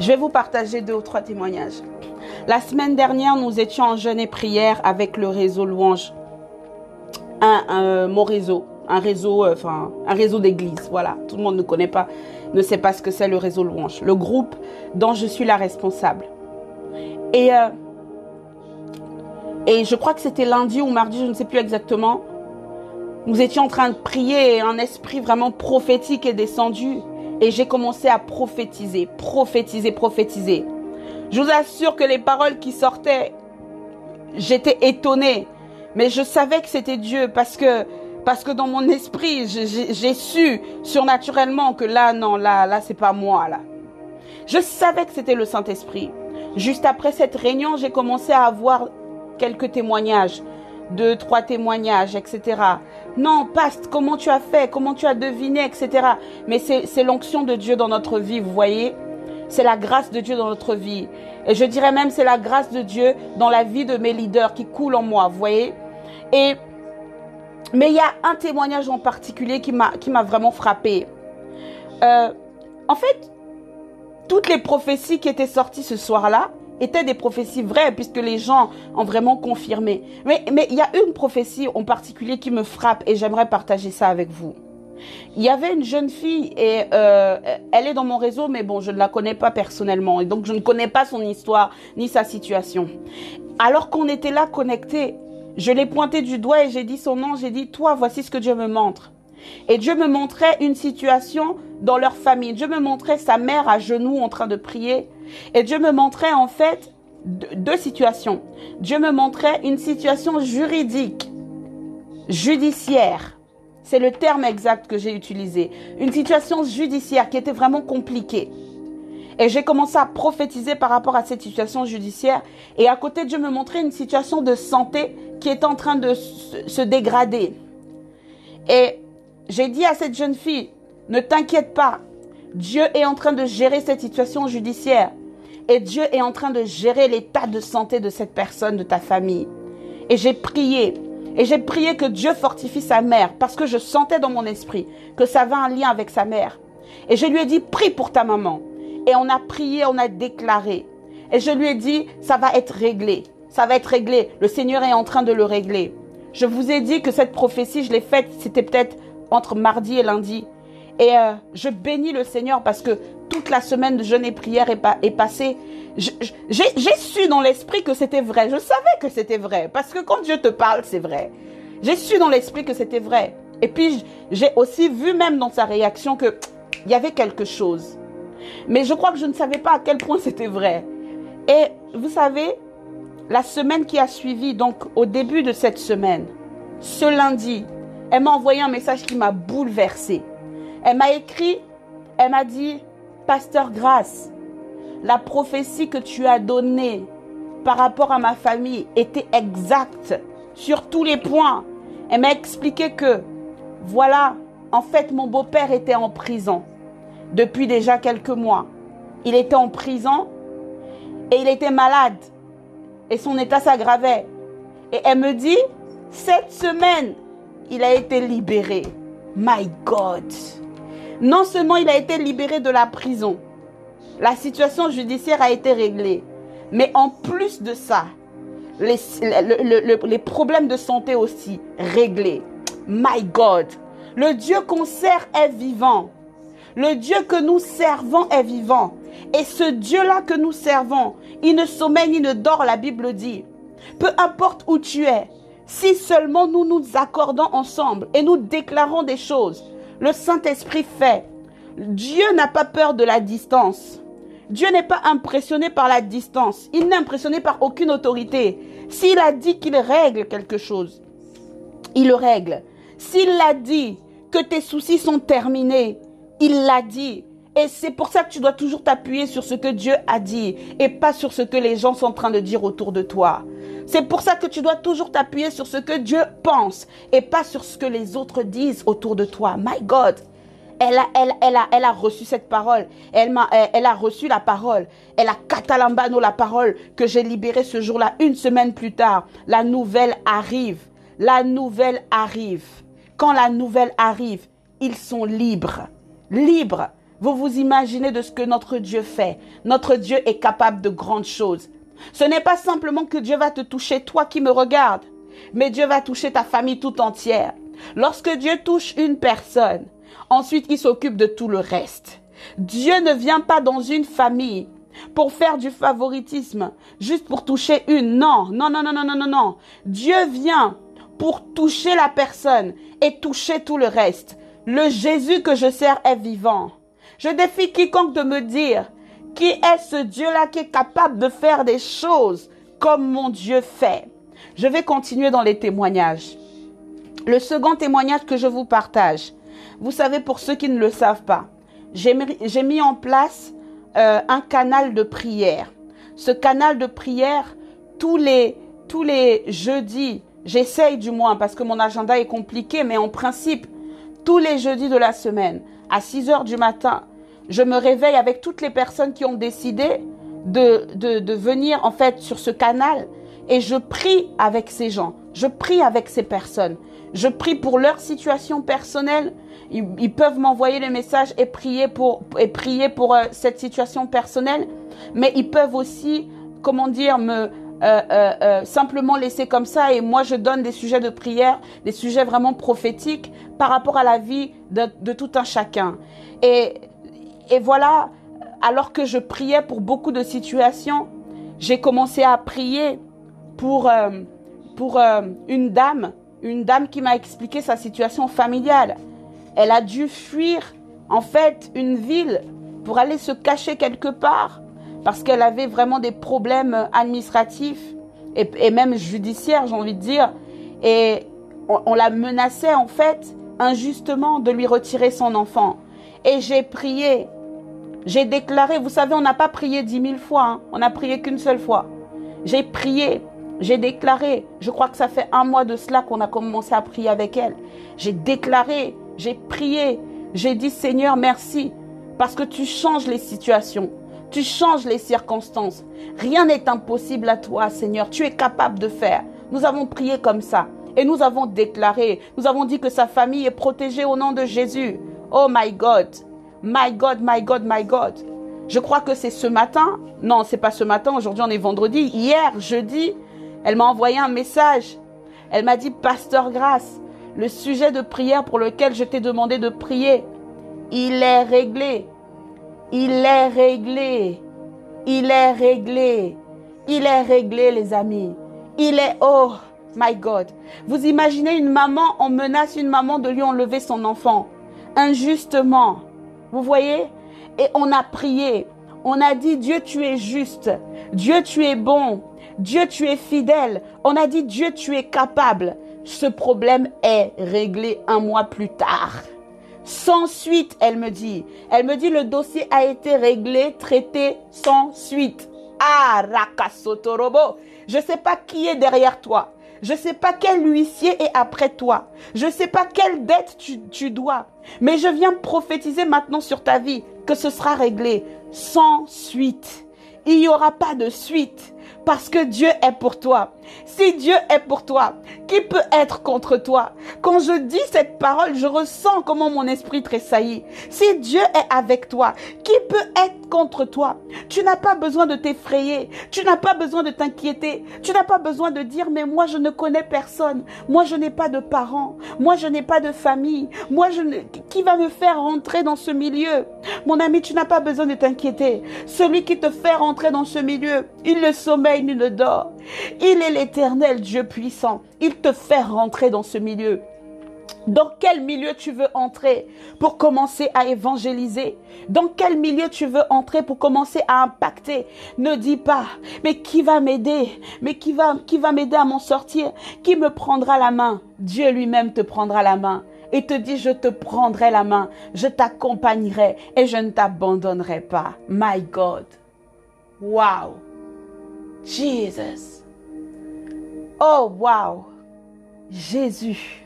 Je vais vous partager deux ou trois témoignages. La semaine dernière, nous étions en jeûne et prière avec le réseau Louange. Un, mon réseau, un réseau, euh, enfin, un réseau d'église. Voilà, tout le monde ne connaît pas ne sait pas ce que c'est le réseau Louange, le groupe dont je suis la responsable. Et, euh, et je crois que c'était lundi ou mardi, je ne sais plus exactement. Nous étions en train de prier et un esprit vraiment prophétique est descendu. Et j'ai commencé à prophétiser, prophétiser, prophétiser. Je vous assure que les paroles qui sortaient, j'étais étonnée. Mais je savais que c'était Dieu parce que parce que dans mon esprit, j'ai su surnaturellement que là, non, là, là, c'est pas moi, là. Je savais que c'était le Saint-Esprit. Juste après cette réunion, j'ai commencé à avoir quelques témoignages deux, trois témoignages, etc. Non, paste, comment tu as fait, comment tu as deviné, etc. Mais c'est l'onction de Dieu dans notre vie, vous voyez? C'est la grâce de Dieu dans notre vie. Et je dirais même, c'est la grâce de Dieu dans la vie de mes leaders qui coule en moi, vous voyez? Et mais il y a un témoignage en particulier qui m'a vraiment frappé. Euh, en fait, toutes les prophéties qui étaient sorties ce soir-là étaient des prophéties vraies puisque les gens ont vraiment confirmé. Mais mais il y a une prophétie en particulier qui me frappe et j'aimerais partager ça avec vous. Il y avait une jeune fille et euh, elle est dans mon réseau, mais bon, je ne la connais pas personnellement et donc je ne connais pas son histoire ni sa situation. Alors qu'on était là connectés, je l'ai pointé du doigt et j'ai dit son nom, j'ai dit, toi, voici ce que Dieu me montre. Et Dieu me montrait une situation dans leur famille. Dieu me montrait sa mère à genoux en train de prier. Et Dieu me montrait en fait deux situations. Dieu me montrait une situation juridique, judiciaire. C'est le terme exact que j'ai utilisé. Une situation judiciaire qui était vraiment compliquée. Et j'ai commencé à prophétiser par rapport à cette situation judiciaire. Et à côté, Dieu me montrait une situation de santé qui est en train de se dégrader. Et j'ai dit à cette jeune fille, ne t'inquiète pas, Dieu est en train de gérer cette situation judiciaire. Et Dieu est en train de gérer l'état de santé de cette personne, de ta famille. Et j'ai prié. Et j'ai prié que Dieu fortifie sa mère parce que je sentais dans mon esprit que ça avait un lien avec sa mère. Et je lui ai dit, prie pour ta maman. Et on a prié, on a déclaré. Et je lui ai dit, ça va être réglé. Ça va être réglé. Le Seigneur est en train de le régler. Je vous ai dit que cette prophétie, je l'ai faite, c'était peut-être entre mardi et lundi. Et euh, je bénis le Seigneur parce que toute la semaine de jeûne et prière est, est passée. J'ai su dans l'esprit que c'était vrai. Je savais que c'était vrai. Parce que quand Dieu te parle, c'est vrai. J'ai su dans l'esprit que c'était vrai. Et puis, j'ai aussi vu même dans sa réaction que il y avait quelque chose. Mais je crois que je ne savais pas à quel point c'était vrai. Et vous savez, la semaine qui a suivi, donc au début de cette semaine, ce lundi, elle m'a envoyé un message qui m'a bouleversé. Elle m'a écrit, elle m'a dit, Pasteur Grâce, la prophétie que tu as donnée par rapport à ma famille était exacte sur tous les points. Elle m'a expliqué que, voilà, en fait, mon beau-père était en prison depuis déjà quelques mois. Il était en prison et il était malade et son état s'aggravait. Et elle me dit, cette semaine, il a été libéré. My God. Non seulement il a été libéré de la prison, la situation judiciaire a été réglée, mais en plus de ça, les, problèmes de santé aussi réglés. My God. Le Dieu qu'on sert est vivant. Le Dieu que nous servons est vivant. Et ce Dieu-là que nous servons, il ne sommeille ni ne dort, la Bible dit. Peu importe où tu es, si seulement nous nous accordons ensemble et nous déclarons des choses, le Saint-Esprit fait. Dieu n'a pas peur de la distance. Dieu n'est pas impressionné par la distance. Il n'est impressionné par aucune autorité. S'il a dit qu'il règle quelque chose, il le règle. S'il a dit que tes soucis sont terminés, il l'a dit. Et c'est pour ça que tu dois toujours t'appuyer sur ce que Dieu a dit et pas sur ce que les gens sont en train de dire autour de toi. C'est pour ça que tu dois toujours t'appuyer sur ce que Dieu pense et pas sur ce que les autres disent autour de toi. My God. Elle a, a, a reçu cette parole. Elle, m'a, elle, a reçu la parole. Elle a catalambano la parole que j'ai libérée ce jour-là. Une semaine plus tard, la nouvelle arrive. La nouvelle arrive. Quand la nouvelle arrive, ils sont libres. Libres. Vous vous imaginez de ce que notre Dieu fait. Notre Dieu est capable de grandes choses. Ce n'est pas simplement que Dieu va te toucher, toi qui me regardes, mais Dieu va toucher ta famille tout entière. Lorsque Dieu touche une personne, ensuite il s'occupe de tout le reste. Dieu ne vient pas dans une famille pour faire du favoritisme, juste pour toucher une. Non, non, non, non, non, non, non, non. Dieu vient pour toucher la personne et toucher tout le reste. Le Jésus que je sers est vivant. Je défie quiconque de me dire qui est ce Dieu-là qui est capable de faire des choses comme mon Dieu fait? Je vais continuer dans les témoignages. Le second témoignage que je vous partage, vous savez pour ceux qui ne le savent pas, j'ai mis en place euh, un canal de prière. Ce canal de prière, tous les, tous les jeudis, J'essaye du moins parce que mon agenda est compliqué, mais en principe, tous les jeudis de la semaine, à 6 heures du matin, je me réveille avec toutes les personnes qui ont décidé de, venir en fait sur ce canal et je prie avec ces gens, je prie avec ces personnes, je prie pour leur situation personnelle. Ils, peuvent m'envoyer le message et prier pour, et euh, cette situation personnelle, mais ils peuvent aussi, comment dire, me, euh, euh, simplement laisser comme ça et moi je donne des sujets de prière, des sujets vraiment prophétiques par rapport à la vie de, tout un chacun. Et, et voilà, alors que je priais pour beaucoup de situations, j'ai commencé à prier pour, euh, pour euh, une dame, une dame qui m'a expliqué sa situation familiale. Elle a dû fuir, en fait, une ville pour aller se cacher quelque part parce qu'elle avait vraiment des problèmes administratifs et, même judiciaires, j'ai envie de dire. Et on, la menaçait, en fait, injustement de lui retirer son enfant. Et j'ai prié, j'ai déclaré, vous savez, on n'a pas prié dix mille fois, hein. on n'a prié qu'une seule fois. J'ai prié, j'ai déclaré, je crois que ça fait un mois de cela qu'on a commencé à prier avec elle. J'ai déclaré, j'ai prié, j'ai dit Seigneur merci, parce que tu changes les situations, tu changes les circonstances. Rien n'est impossible à toi, Seigneur, tu es capable de faire. Nous avons prié comme ça. Et nous avons déclaré, nous avons dit que sa famille est protégée au nom de Jésus. Oh my God, My God, my God, my God. Je crois que c'est ce matin. Non, c'est pas ce matin. Aujourd'hui, on est vendredi. Hier, jeudi, elle m'a envoyé un message. Elle m'a dit, Pasteur Grâce, le sujet de prière pour lequel je t'ai demandé de prier, il est réglé. Il est réglé. Il est réglé. Il est réglé, les amis. Il est, oh, my God. Vous imaginez une maman, on menace une maman de lui enlever son enfant. Injustement. Vous voyez? Et on a prié. On a dit, Dieu, tu es juste. Dieu, tu es bon. Dieu, tu es fidèle. On a dit, Dieu, tu es capable. Ce problème est réglé un mois plus tard. Sans suite, elle me dit. Elle me dit, le dossier a été réglé, traité sans suite. Ah, Rakasotorobo. Je ne sais pas qui est derrière toi. Je ne sais pas quel huissier est après toi. Je ne sais pas quelle dette tu, tu dois. Mais je viens prophétiser maintenant sur ta vie que ce sera réglé sans suite. Il n'y aura pas de suite parce que Dieu est pour toi. Si Dieu est pour toi, qui peut être contre toi? Quand je dis cette parole, je ressens comment mon esprit tressaillit. Si Dieu est avec toi, qui peut être contre toi? Tu n'as pas besoin de t'effrayer. Tu n'as pas besoin de t'inquiéter. Tu n'as pas besoin de dire, mais moi je ne connais personne. Moi je n'ai pas de parents. Moi je n'ai pas de famille. Moi je ne... qui va me faire rentrer dans ce milieu? Mon ami, tu n'as pas besoin de t'inquiéter. Celui qui te fait rentrer dans ce milieu, il ne sommeille ni ne dort. Il est l'éternel Dieu puissant. Il te fait rentrer dans ce milieu. Dans quel milieu tu veux entrer pour commencer à évangéliser? Dans quel milieu tu veux entrer pour commencer à impacter? Ne dis pas, mais qui va m'aider? Mais qui va, qui va m'aider à m'en sortir? Qui me prendra la main? Dieu lui-même te prendra la main et te dit, je te prendrai la main, je t'accompagnerai et je ne t'abandonnerai pas. My God. Wow. Jesus. Oh, wow. Jésus.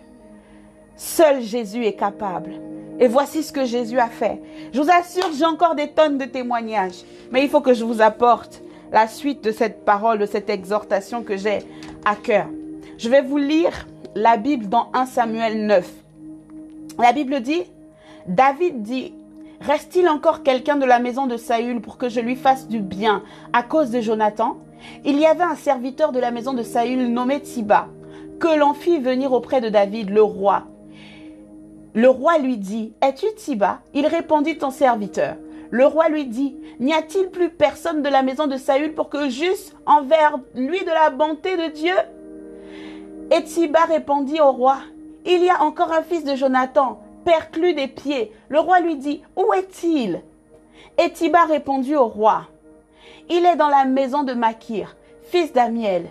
Seul Jésus est capable. Et voici ce que Jésus a fait. Je vous assure, j'ai encore des tonnes de témoignages. Mais il faut que je vous apporte la suite de cette parole, de cette exhortation que j'ai à cœur. Je vais vous lire la Bible dans 1 Samuel 9. La Bible dit, David dit, Reste-t-il encore quelqu'un de la maison de Saül pour que je lui fasse du bien à cause de Jonathan? Il y avait un serviteur de la maison de Saül nommé Tiba, que l'on fit venir auprès de David, le roi. Le roi lui dit, Es-tu Tiba? Il répondit, Ton serviteur. Le roi lui dit, N'y a-t-il plus personne de la maison de Saül pour que j'eusse envers lui de la bonté de Dieu? Et Tiba répondit au roi, Il y a encore un fils de Jonathan, perclus des pieds. Le roi lui dit, Où est-il? Et Tiba répondit au roi, Il est dans la maison de Makir, fils d'Amiel,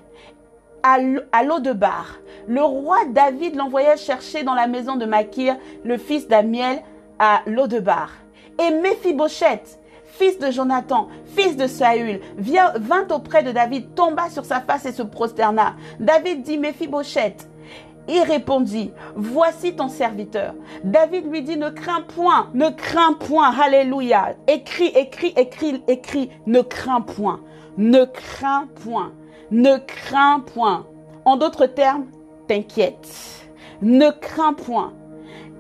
à l'eau de bar. Le roi David l'envoya chercher dans la maison de Makir, le fils d'Amiel, à l'eau de bar. Et Méphibosheth, fils de Jonathan, fils de Saül, vint auprès de David, tomba sur sa face et se prosterna. David dit, Méphibosheth, il répondit, voici ton serviteur. David lui dit, ne crains point, ne crains point, alléluia. Écris, écris, écris, écris, ne crains point, ne crains point, ne crains point. En d'autres termes, t'inquiète, ne crains point.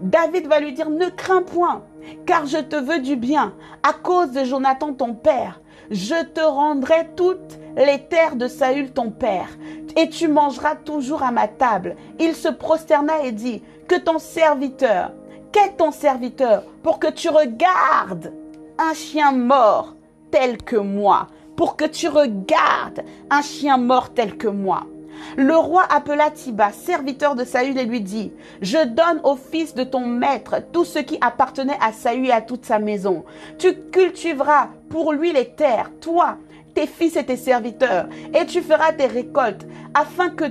David va lui dire, ne crains point, car je te veux du bien. À cause de Jonathan ton père, je te rendrai toutes les terres de Saül ton père, et tu mangeras toujours à ma table. Il se prosterna et dit, que ton serviteur, qu'est ton serviteur, pour que tu regardes un chien mort tel que moi, pour que tu regardes un chien mort tel que moi? Le roi appela Tiba, serviteur de Saül, et lui dit, Je donne au fils de ton maître tout ce qui appartenait à Saül et à toute sa maison. Tu cultiveras pour lui les terres, toi, tes fils et tes serviteurs, et tu feras tes récoltes, afin que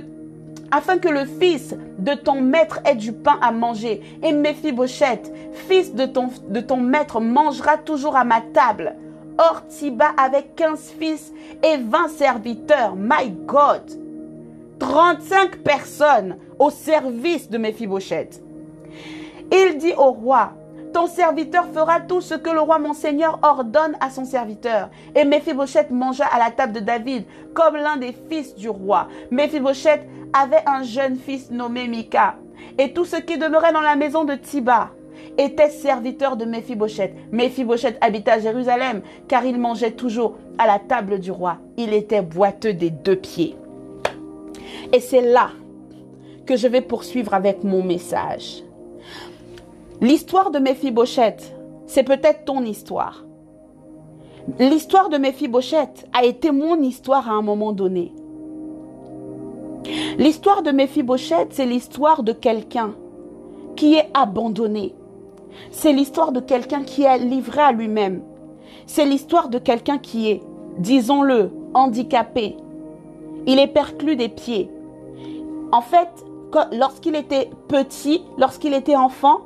afin le fils de ton maître ait du pain à manger. Et Méphibosheth, fils de ton, de ton maître, mangera toujours à ma table. Or, Tiba avait quinze fils et vingt serviteurs. My God! 35 personnes au service de Méphibosheth. Il dit au roi, ton serviteur fera tout ce que le roi mon seigneur ordonne à son serviteur. Et Méphibosheth mangea à la table de David comme l'un des fils du roi. Méphibosheth avait un jeune fils nommé Mika. Et tout ce qui demeurait dans la maison de Tiba était serviteur de Méphibosheth. Méphibosheth habitait à Jérusalem car il mangeait toujours à la table du roi. Il était boiteux des deux pieds. Et c'est là que je vais poursuivre avec mon message. L'histoire de Méphibosheth, c'est peut-être ton histoire. L'histoire de Méphibosheth a été mon histoire à un moment donné. L'histoire de Méphibosheth, c'est l'histoire de quelqu'un qui est abandonné. C'est l'histoire de quelqu'un qui est livré à lui-même. C'est l'histoire de quelqu'un qui est, disons-le, handicapé. Il est perclus des pieds. En fait, lorsqu'il était petit, lorsqu'il était enfant,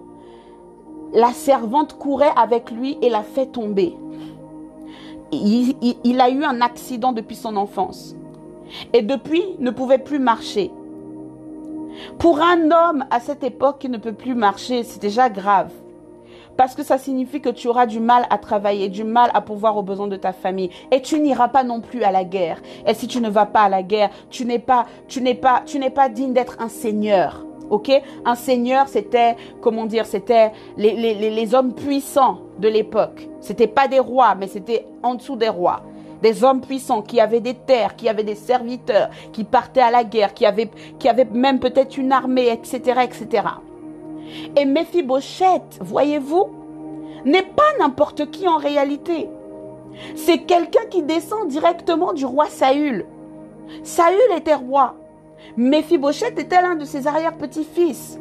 la servante courait avec lui et l'a fait tomber. Il, a eu un accident depuis son enfance. Et depuis, ne pouvait plus marcher. Pour un homme à cette époque qui ne peut plus marcher, c'est déjà grave. Parce que ça signifie que tu auras du mal à travailler, du mal à pouvoir aux besoins de ta famille. Et tu n'iras pas non plus à la guerre. Et si tu ne vas pas à la guerre, tu n'es pas, tu n'es pas, tu n'es pas digne d'être un seigneur. Ok? Un seigneur, c'était, comment dire, c'était les, les, les, hommes puissants de l'époque. C'était pas des rois, mais c'était en dessous des rois des hommes puissants qui avaient des terres, qui avaient des serviteurs, qui partaient à la guerre, qui avaient, qui avaient même peut-être une armée, etc., etc. Et Mephibosheth, voyez-vous, n'est pas n'importe qui en réalité. C'est quelqu'un qui descend directement du roi Saül. Saül était roi. Mephibosheth était l'un de ses arrière-petits-fils.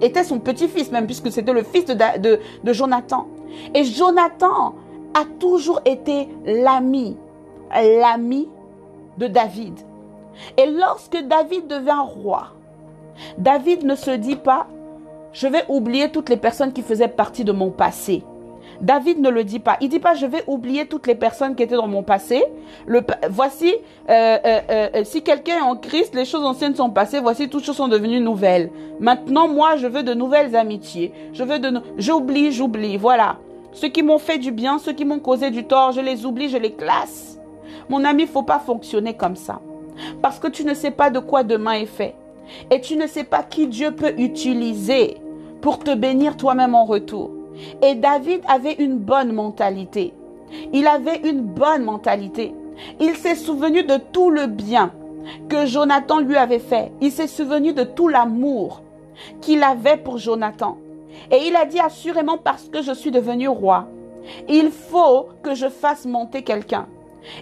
Était son petit-fils même, puisque c'était le fils de, Jonathan. Et Jonathan a toujours été l'ami, l'ami de David. Et lorsque David devint roi, David ne se dit pas, je vais oublier toutes les personnes qui faisaient partie de mon passé. David ne le dit pas. Il dit pas, je vais oublier toutes les personnes qui étaient dans mon passé. Voici, euh, euh, euh, si quelqu'un est en Christ, les choses anciennes sont passées. Voici, toutes choses sont devenues nouvelles. Maintenant, moi, je veux de nouvelles amitiés. Je veux de, j'oublie, j'oublie. Voilà. Ceux qui m'ont fait du bien, ceux qui m'ont causé du tort, je les oublie, je les classe. Mon ami, il faut pas fonctionner comme ça. Parce que tu ne sais pas de quoi demain est fait. Et tu ne sais pas qui Dieu peut utiliser pour te bénir toi-même en retour. Et David avait une bonne mentalité. Il avait une bonne mentalité. Il s'est souvenu de tout le bien que Jonathan lui avait fait. Il s'est souvenu de tout l'amour qu'il avait pour Jonathan. Et il a dit assurément parce que je suis devenu roi, il faut que je fasse monter quelqu'un.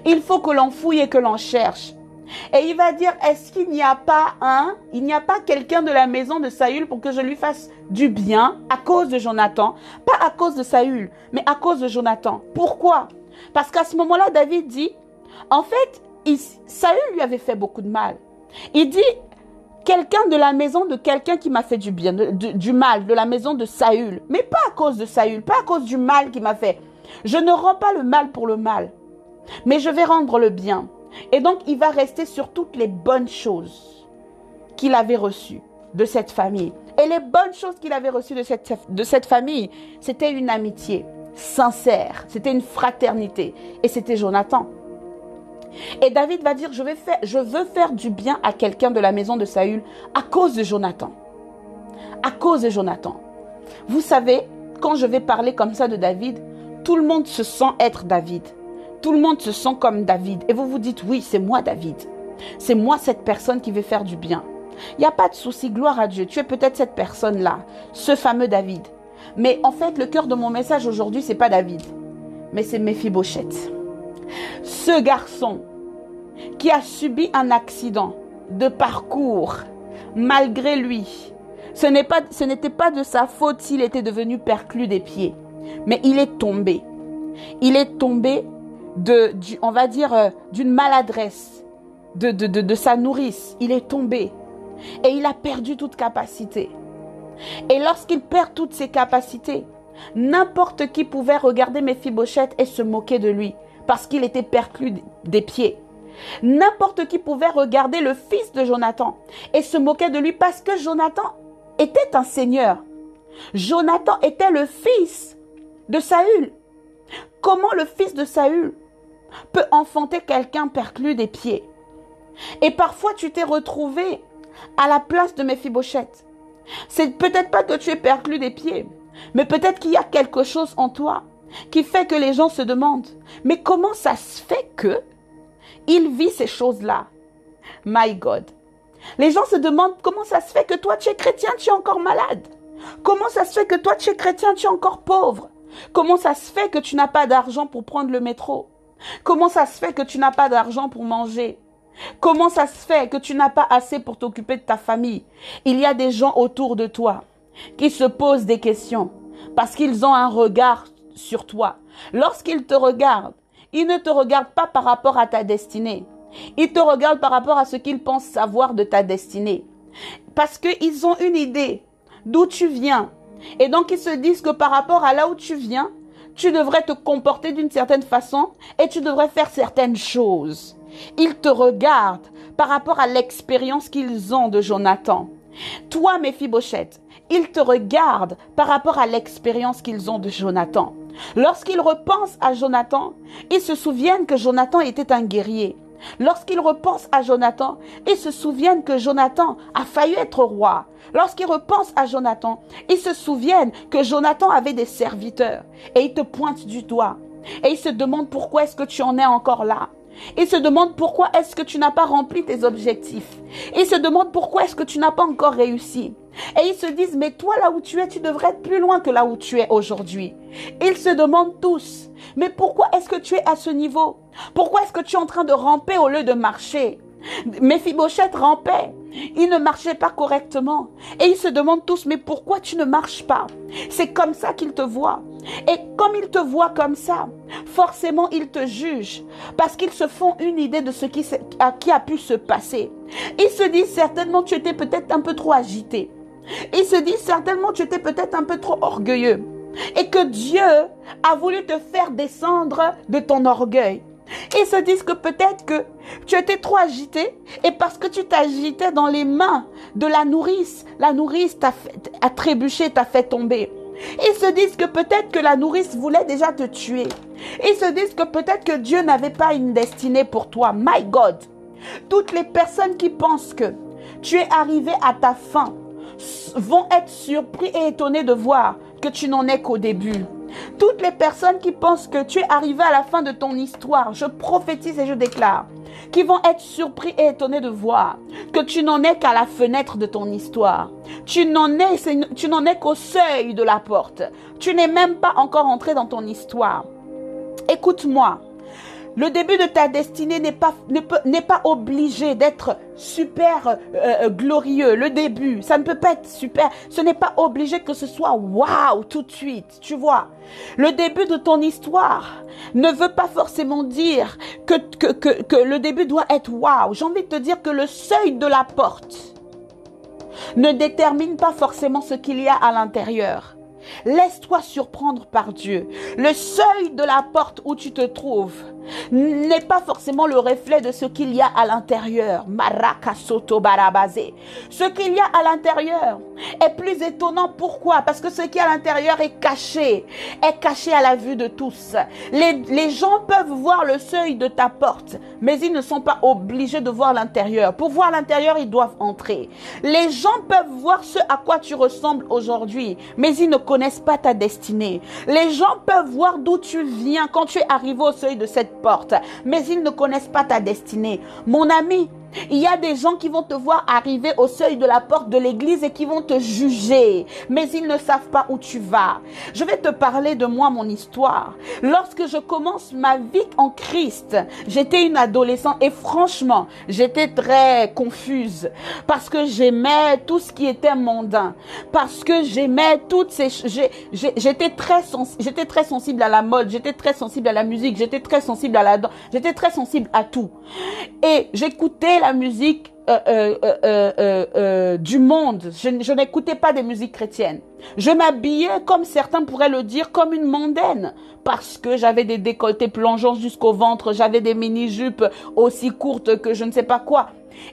Il faut que l'on fouille et que l'on cherche. Et il va dire, est-ce qu'il n'y a pas un, il n'y a pas quelqu'un de la maison de Saül pour que je lui fasse du bien à cause de Jonathan? Pas à cause de Saül, mais à cause de Jonathan. Pourquoi? Parce qu'à ce moment-là, David dit, en fait, Saül lui avait fait beaucoup de mal. Il dit, quelqu'un de la maison de quelqu'un qui m'a fait du bien, du mal, de la maison de Saül. Mais pas à cause de Saül, pas à cause du mal qu'il m'a fait. Je ne rends pas le mal pour le mal, mais je vais rendre le bien. Et donc, il va rester sur toutes les bonnes choses qu'il avait reçues de cette famille. Et les bonnes choses qu'il avait reçues de cette, famille, c'était une amitié sincère, c'était une fraternité. Et c'était Jonathan. Et David va dire, je, vais faire, je veux faire du bien à quelqu'un de la maison de Saül à cause de Jonathan. À cause de Jonathan. Vous savez, quand je vais parler comme ça de David, tout le monde se sent être David. Tout le monde se sent comme David. Et vous vous dites, oui, c'est moi David. C'est moi cette personne qui veut faire du bien. Il n'y a pas de souci, gloire à Dieu. Tu es peut-être cette personne-là, ce fameux David. Mais en fait, le cœur de mon message aujourd'hui, c'est pas David, mais c'est Mephibosheth. Ce garçon qui a subi un accident de parcours malgré lui. Ce n'était pas, de sa faute s'il était devenu perclus des pieds, mais il est tombé. Il est tombé on va dire, euh, d'une maladresse de sa nourrice. Il est tombé et il a perdu toute capacité. Et lorsqu'il perd toutes ses capacités, n'importe qui pouvait regarder Mephibosheth et se moquer de lui parce qu'il était perclus des pieds. N'importe qui pouvait regarder le fils de Jonathan et se moquer de lui parce que Jonathan était un seigneur. Jonathan était le fils de Saül. Comment le fils de Saül peut enfanter quelqu'un perclus des pieds Et parfois tu t'es retrouvé à la place de Mephibosheth. C'est peut-être pas que tu es perclus des pieds, mais peut-être qu'il y a quelque chose en toi qui fait que les gens se demandent, mais comment ça se fait que il vit ces choses-là? My God. Les gens se demandent comment ça se fait que toi tu es chrétien, tu es encore malade? Comment ça se fait que toi tu es chrétien, tu es encore pauvre? Comment ça se fait que tu n'as pas d'argent pour prendre le métro? Comment ça se fait que tu n'as pas d'argent pour manger? Comment ça se fait que tu n'as pas assez pour t'occuper de ta famille? Il y a des gens autour de toi qui se posent des questions parce qu'ils ont un regard sur toi. Lorsqu'ils te regardent, ils ne te regardent pas par rapport à ta destinée. Ils te regardent par rapport à ce qu'ils pensent savoir de ta destinée. Parce qu'ils ont une idée d'où tu viens. Et donc ils se disent que par rapport à là où tu viens, tu devrais te comporter d'une certaine façon et tu devrais faire certaines choses. Ils te regardent par rapport à l'expérience qu'ils ont de Jonathan. Toi, Mephibosheth, ils te regardent par rapport à l'expérience qu'ils ont de Jonathan. Lorsqu'ils repensent à Jonathan, ils se souviennent que Jonathan était un guerrier. Lorsqu'ils repensent à Jonathan, ils se souviennent que Jonathan a failli être roi. Lorsqu'ils repensent à Jonathan, ils se souviennent que Jonathan avait des serviteurs et ils te pointent du doigt. Et ils se demandent pourquoi est-ce que tu en es encore là. Ils se demandent pourquoi est-ce que tu n'as pas rempli tes objectifs. Ils se demandent pourquoi est-ce que tu n'as pas encore réussi. Et ils se disent, mais toi là où tu es, tu devrais être plus loin que là où tu es aujourd'hui. Ils se demandent tous, mais pourquoi est-ce que tu es à ce niveau? Pourquoi est-ce que tu es en train de ramper au lieu de marcher? Mephibosheth rampait. Il ne marchait pas correctement. Et ils se demandent tous, mais pourquoi tu ne marches pas? C'est comme ça qu'ils te voient. Et comme ils te voient comme ça, forcément ils te jugent. Parce qu'ils se font une idée de ce qui, qui a pu se passer. Ils se disent certainement tu étais peut-être un peu trop agité. Ils se disent certainement tu étais peut-être un peu trop orgueilleux. Et que Dieu a voulu te faire descendre de ton orgueil. Ils se disent que peut-être que tu étais trop agité et parce que tu t'agitais dans les mains de la nourrice, la nourrice t'a a trébuché, t'a fait tomber. Ils se disent que peut-être que la nourrice voulait déjà te tuer. Ils se disent que peut-être que Dieu n'avait pas une destinée pour toi. My God. Toutes les personnes qui pensent que tu es arrivé à ta fin vont être surpris et étonnés de voir que tu n'en es qu'au début. Toutes les personnes qui pensent que tu es arrivé à la fin de ton histoire, je prophétise et je déclare, qui vont être surpris et étonnés de voir que tu n'en es qu'à la fenêtre de ton histoire. Tu n'en es, es qu'au seuil de la porte. Tu n'es même pas encore entré dans ton histoire. Écoute-moi. Le début de ta destinée n'est pas, n'est pas obligé d'être super euh, euh, glorieux. Le début, ça ne peut pas être super. Ce n'est pas obligé que ce soit waouh tout de suite. Tu vois, le début de ton histoire ne veut pas forcément dire que, que, que, que le début doit être waouh. J'ai envie de te dire que le seuil de la porte ne détermine pas forcément ce qu'il y a à l'intérieur. Laisse-toi surprendre par Dieu. Le seuil de la porte où tu te trouves n'est pas forcément le reflet de ce qu'il y a à l'intérieur. Marakasoto barabase. Ce qu'il y a à l'intérieur est plus étonnant. Pourquoi? Parce que ce qui est à l'intérieur est caché, est caché à la vue de tous. Les, les gens peuvent voir le seuil de ta porte, mais ils ne sont pas obligés de voir l'intérieur. Pour voir l'intérieur, ils doivent entrer. Les gens peuvent voir ce à quoi tu ressembles aujourd'hui, mais ils ne connaissent pas ta destinée. Les gens peuvent voir d'où tu viens quand tu es arrivé au seuil de cette porte, mais ils ne connaissent pas ta destinée. Mon ami, il y a des gens qui vont te voir arriver au seuil de la porte de l'église et qui vont te juger, mais ils ne savent pas où tu vas. Je vais te parler de moi, mon histoire. Lorsque je commence ma vie en Christ, j'étais une adolescente et franchement, j'étais très confuse parce que j'aimais tout ce qui était mondain, parce que j'aimais toutes ces j'étais très j'étais très sensible à la mode, j'étais très sensible à la musique, j'étais très sensible à la danse, j'étais très sensible à tout. Et j'écoutais la musique euh, euh, euh, du monde. Je, n'écoutais pas des musiques chrétiennes. Je m'habillais, comme certains pourraient le dire, comme une mondaine. Parce que j'avais des décolletés plongeants jusqu'au ventre, j'avais des mini-jupes aussi courtes que je ne sais pas quoi.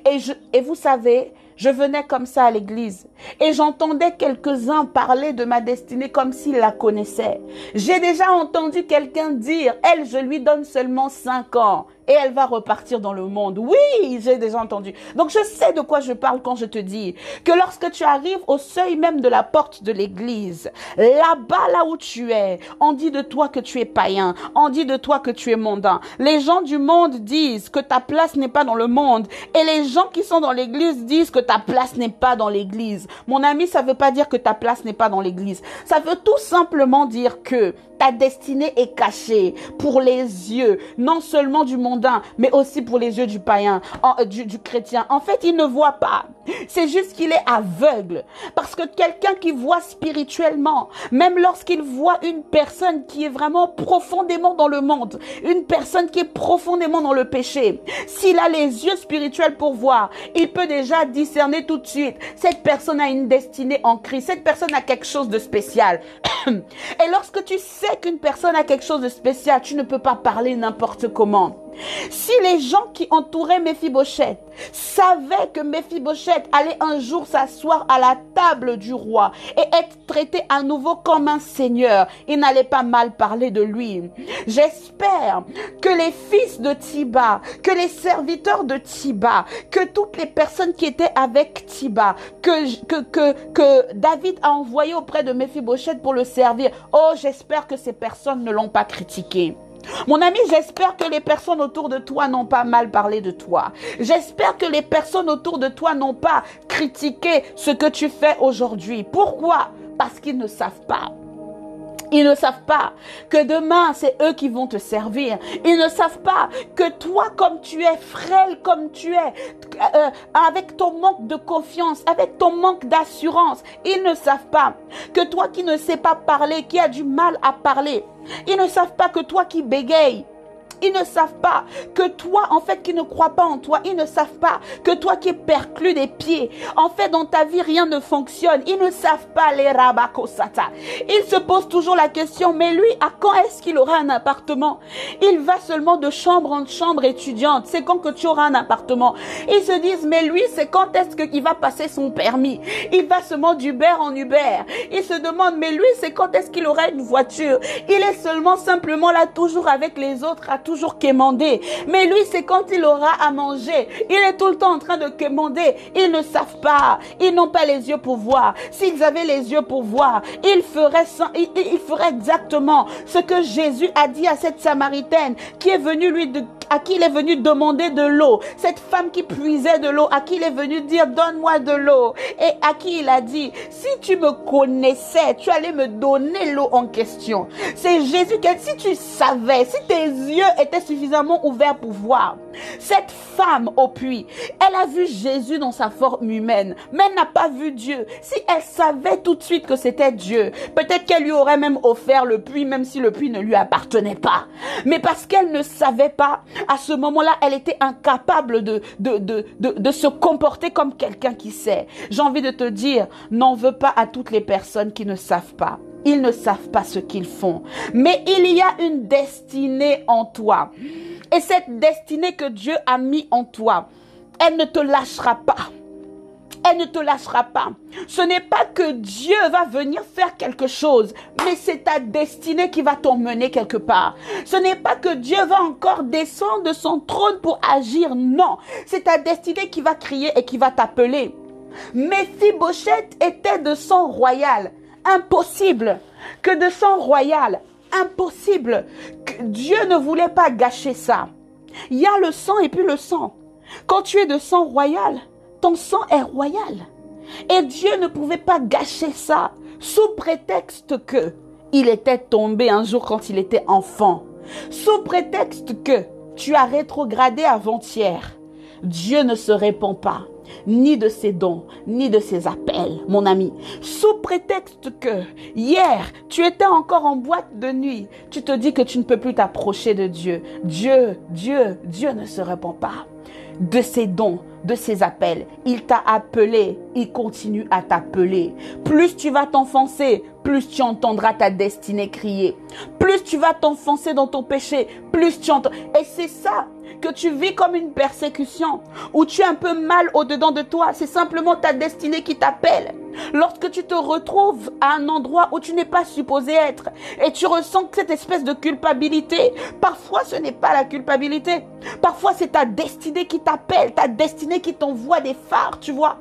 Et, je, et vous savez, je venais comme ça à l'église et j'entendais quelques-uns parler de ma destinée comme s'ils la connaissaient. J'ai déjà entendu quelqu'un dire, elle, je lui donne seulement cinq ans et elle va repartir dans le monde. Oui, j'ai déjà entendu. Donc je sais de quoi je parle quand je te dis que lorsque tu arrives au seuil même de la porte de l'église, là-bas, là où tu es, on dit de toi que tu es païen, on dit de toi que tu es mondain. Les gens du monde disent que ta place n'est pas dans le monde et les gens qui sont dans l'église disent que ta place n'est pas dans l'église. Mon ami, ça veut pas dire que ta place n'est pas dans l'église. Ça veut tout simplement dire que ta destinée est cachée pour les yeux, non seulement du mais aussi pour les yeux du païen, euh, du, du chrétien. En fait, il ne voit pas. C'est juste qu'il est aveugle. Parce que quelqu'un qui voit spirituellement, même lorsqu'il voit une personne qui est vraiment profondément dans le monde, une personne qui est profondément dans le péché, s'il a les yeux spirituels pour voir, il peut déjà discerner tout de suite. Cette personne a une destinée en Christ. Cette personne a quelque chose de spécial. Et lorsque tu sais qu'une personne a quelque chose de spécial, tu ne peux pas parler n'importe comment. Si les gens qui entouraient Mephibosheth savaient que Mephibosheth allait un jour s'asseoir à la table du roi et être traité à nouveau comme un seigneur, ils n'allaient pas mal parler de lui. J'espère que les fils de Tiba, que les serviteurs de Tiba, que toutes les personnes qui étaient avec Tiba, que, David a envoyé auprès de Mephibosheth pour le servir, oh, j'espère que ces personnes ne l'ont pas critiqué. Mon ami, j'espère que les personnes autour de toi n'ont pas mal parlé de toi. J'espère que les personnes autour de toi n'ont pas critiqué ce que tu fais aujourd'hui. Pourquoi? Parce qu'ils ne savent pas. Ils ne savent pas que demain, c'est eux qui vont te servir. Ils ne savent pas que toi, comme tu es, frêle comme tu es, euh, avec ton manque de confiance, avec ton manque d'assurance, ils ne savent pas que toi qui ne sais pas parler, qui a du mal à parler, ils ne savent pas que toi qui bégayes, ils ne savent pas que toi, en fait, qui ne crois pas en toi, ils ne savent pas que toi qui es perclus des pieds, en fait, dans ta vie, rien ne fonctionne. Ils ne savent pas les rabakosata. Ils se posent toujours la question, mais lui, à quand est-ce qu'il aura un appartement? Il va seulement de chambre en chambre étudiante. C'est quand que tu auras un appartement Ils se disent, mais lui, c'est quand est-ce qu'il va passer son permis? Il va seulement d'Uber en Uber. Ils se demandent, mais lui, c'est quand est-ce qu'il aura une voiture? Il est seulement simplement là, toujours avec les autres, à toujours quémander. Mais lui, c'est quand il aura à manger. Il est tout le temps en train de quémander. Ils ne savent pas. Ils n'ont pas les yeux pour voir. S'ils avaient les yeux pour voir, ils feraient, ils, feraient exactement ce que Jésus a dit à cette Samaritaine qui est venue lui de, à qui il est venu demander de l'eau. Cette femme qui puisait de l'eau, à qui il est venu dire donne-moi de l'eau. Et à qui il a dit si tu me connaissais, tu allais me donner l'eau en question. C'est Jésus qui, si tu savais, si tes yeux était suffisamment ouvert pour voir. Cette femme au puits, elle a vu Jésus dans sa forme humaine, mais elle n'a pas vu Dieu. Si elle savait tout de suite que c'était Dieu, peut-être qu'elle lui aurait même offert le puits, même si le puits ne lui appartenait pas. Mais parce qu'elle ne savait pas, à ce moment-là, elle était incapable de, de, de, de, de se comporter comme quelqu'un qui sait. J'ai envie de te dire, n'en veux pas à toutes les personnes qui ne savent pas. Ils ne savent pas ce qu'ils font. Mais il y a une destinée en toi. Et cette destinée que Dieu a mis en toi, elle ne te lâchera pas. Elle ne te lâchera pas. Ce n'est pas que Dieu va venir faire quelque chose, mais c'est ta destinée qui va t'emmener quelque part. Ce n'est pas que Dieu va encore descendre de son trône pour agir. Non, c'est ta destinée qui va crier et qui va t'appeler. Mephibosheth était de sang royal. Impossible que de sang royal. Impossible. Que Dieu ne voulait pas gâcher ça. Il y a le sang et puis le sang. Quand tu es de sang royal, ton sang est royal. Et Dieu ne pouvait pas gâcher ça sous prétexte que il était tombé un jour quand il était enfant. Sous prétexte que tu as rétrogradé avant-hier. Dieu ne se répond pas ni de ses dons, ni de ses appels, mon ami. Sous prétexte que hier, tu étais encore en boîte de nuit, tu te dis que tu ne peux plus t'approcher de Dieu. Dieu, Dieu, Dieu ne se répond pas de ses dons, de ses appels. Il t'a appelé, il continue à t'appeler. Plus tu vas t'enfoncer, plus tu entendras ta destinée crier. Plus tu vas t'enfoncer dans ton péché, plus tu entends. Et c'est ça que tu vis comme une persécution, où tu es un peu mal au-dedans de toi. C'est simplement ta destinée qui t'appelle. Lorsque tu te retrouves à un endroit où tu n'es pas supposé être et tu ressens cette espèce de culpabilité, parfois ce n'est pas la culpabilité. Parfois c'est ta destinée qui t'appelle, ta destinée qui t'envoie des phares, tu vois.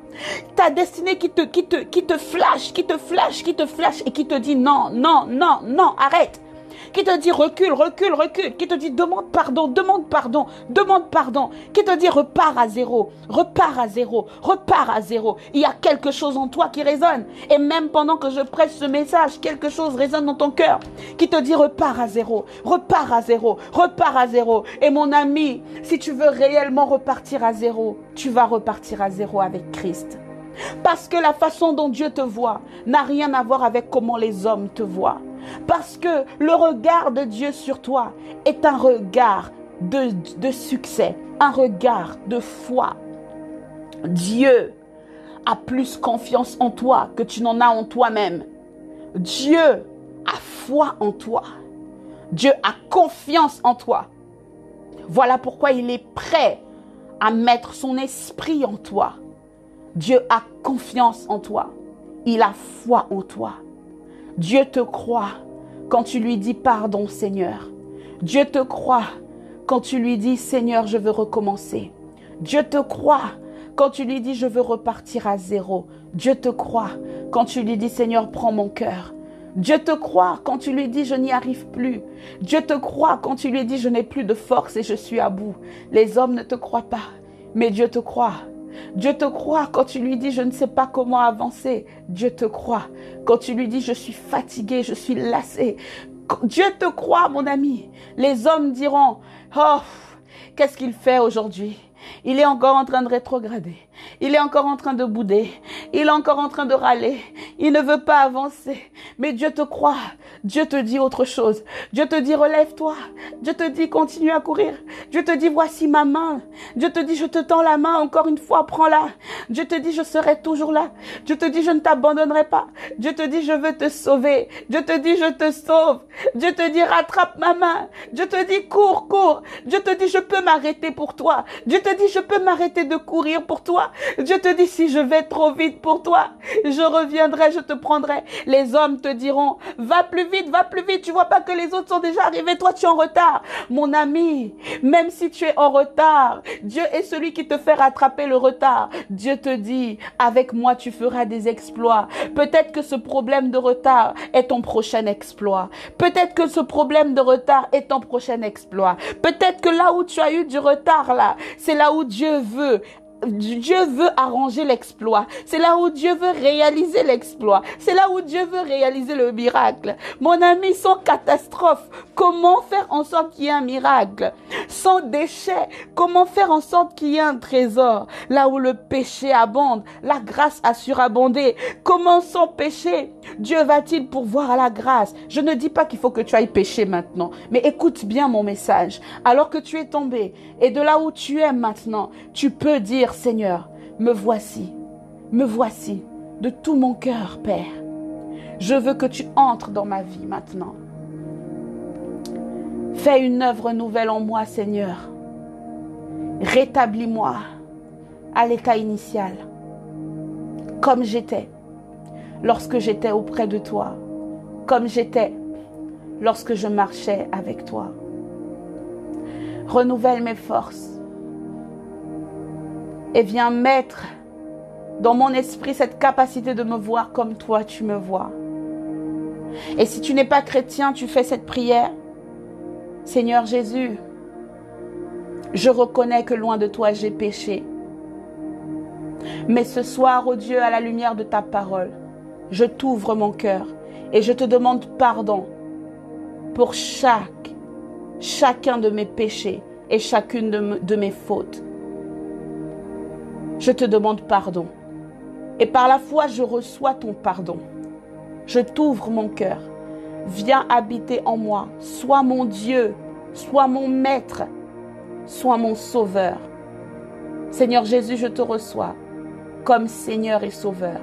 Ta destinée qui te, qui qui te flash, qui te flash, qui te flash et qui te dit non, non, non, non, arrête qui te dit recule, recule, recule, qui te dit demande pardon, demande pardon, demande pardon, qui te dit repars à zéro, repars à zéro, repars à zéro. Il y a quelque chose en toi qui résonne. Et même pendant que je presse ce message, quelque chose résonne dans ton cœur qui te dit repars à zéro, repars à zéro, repars à zéro. Et mon ami, si tu veux réellement repartir à zéro, tu vas repartir à zéro avec Christ. Parce que la façon dont Dieu te voit n'a rien à voir avec comment les hommes te voient. Parce que le regard de Dieu sur toi est un regard de, succès, un regard de foi. Dieu a plus confiance en toi que tu n'en as en toi-même. Dieu a foi en toi. Dieu a confiance en toi. Voilà pourquoi il est prêt à mettre son esprit en toi. Dieu a confiance en toi. Il a foi en toi. Dieu te croit quand tu lui dis pardon Seigneur. Dieu te croit quand tu lui dis Seigneur, je veux recommencer. Dieu te croit quand tu lui dis je veux repartir à zéro. Dieu te croit quand tu lui dis Seigneur, prends mon cœur. Dieu te croit quand tu lui dis je n'y arrive plus. Dieu te croit quand tu lui dis je n'ai plus de force et je suis à bout. Les hommes ne te croient pas, mais Dieu te croit. Dieu te croit quand tu lui dis je ne sais pas comment avancer. Dieu te croit quand tu lui dis je suis fatigué, je suis lassé. Dieu te croit, mon ami. Les hommes diront, oh, qu'est-ce qu'il fait aujourd'hui? Il est encore en train de rétrograder. Il est encore en train de bouder. Il est encore en train de râler. Il ne veut pas avancer. Mais Dieu te croit. Dieu te dit autre chose. Dieu te dit relève-toi. Dieu te dit continue à courir. Dieu te dit voici ma main. Dieu te dit je te tends la main encore une fois, prends-la. Dieu te dit je serai toujours là. Dieu te dit je ne t'abandonnerai pas. Dieu te dit je veux te sauver. Dieu te dit je te sauve. Dieu te dit rattrape ma main. Dieu te dit cours, cours. Dieu te dit je peux m'arrêter pour toi. Dieu te dit je peux m'arrêter de courir pour toi. Dieu te dit si je vais trop vite pour toi, je reviendrai, je te prendrai. Les hommes te diront va plus vite, va plus vite. Tu vois pas que les autres sont déjà arrivés, toi tu es en retard. Mon ami, même si tu es en retard, Dieu est celui qui te fait rattraper le retard. Dieu te dit avec moi tu feras des exploits. Peut-être que ce problème de retard est ton prochain exploit. Peut-être que ce problème de retard est ton prochain exploit. Peut-être que là où tu as eu du retard là, c'est là où Dieu veut Dieu veut arranger l'exploit. C'est là où Dieu veut réaliser l'exploit. C'est là où Dieu veut réaliser le miracle. Mon ami, sans catastrophe, comment faire en sorte qu'il y ait un miracle? Sans déchet, comment faire en sorte qu'il y ait un trésor? Là où le péché abonde, la grâce a surabondé. Comment sans péché Dieu va-t-il pourvoir à la grâce? Je ne dis pas qu'il faut que tu ailles pécher maintenant, mais écoute bien mon message. Alors que tu es tombé et de là où tu es maintenant, tu peux dire Seigneur, me voici, me voici de tout mon cœur, Père. Je veux que tu entres dans ma vie maintenant. Fais une œuvre nouvelle en moi, Seigneur. Rétablis-moi à l'état initial, comme j'étais lorsque j'étais auprès de toi, comme j'étais lorsque je marchais avec toi. Renouvelle mes forces et viens mettre dans mon esprit cette capacité de me voir comme toi tu me vois. Et si tu n'es pas chrétien, tu fais cette prière. Seigneur Jésus, je reconnais que loin de toi j'ai péché. Mais ce soir, ô oh Dieu, à la lumière de ta parole, je t'ouvre mon cœur et je te demande pardon pour chaque, chacun de mes péchés et chacune de, de mes fautes. Je te demande pardon. Et par la foi, je reçois ton pardon. Je t'ouvre mon cœur. Viens habiter en moi. Sois mon Dieu. Sois mon maître. Sois mon sauveur. Seigneur Jésus, je te reçois comme Seigneur et Sauveur.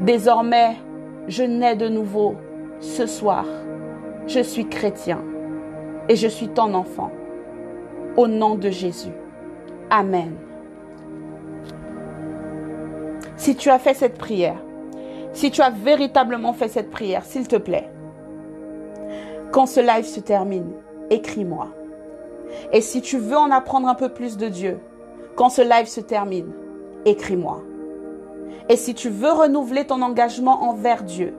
Désormais, je nais de nouveau ce soir. Je suis chrétien et je suis ton enfant. Au nom de Jésus. Amen. Si tu as fait cette prière, si tu as véritablement fait cette prière, s'il te plaît, quand ce live se termine, écris-moi. Et si tu veux en apprendre un peu plus de Dieu, quand ce live se termine, écris-moi. Et si tu veux renouveler ton engagement envers Dieu,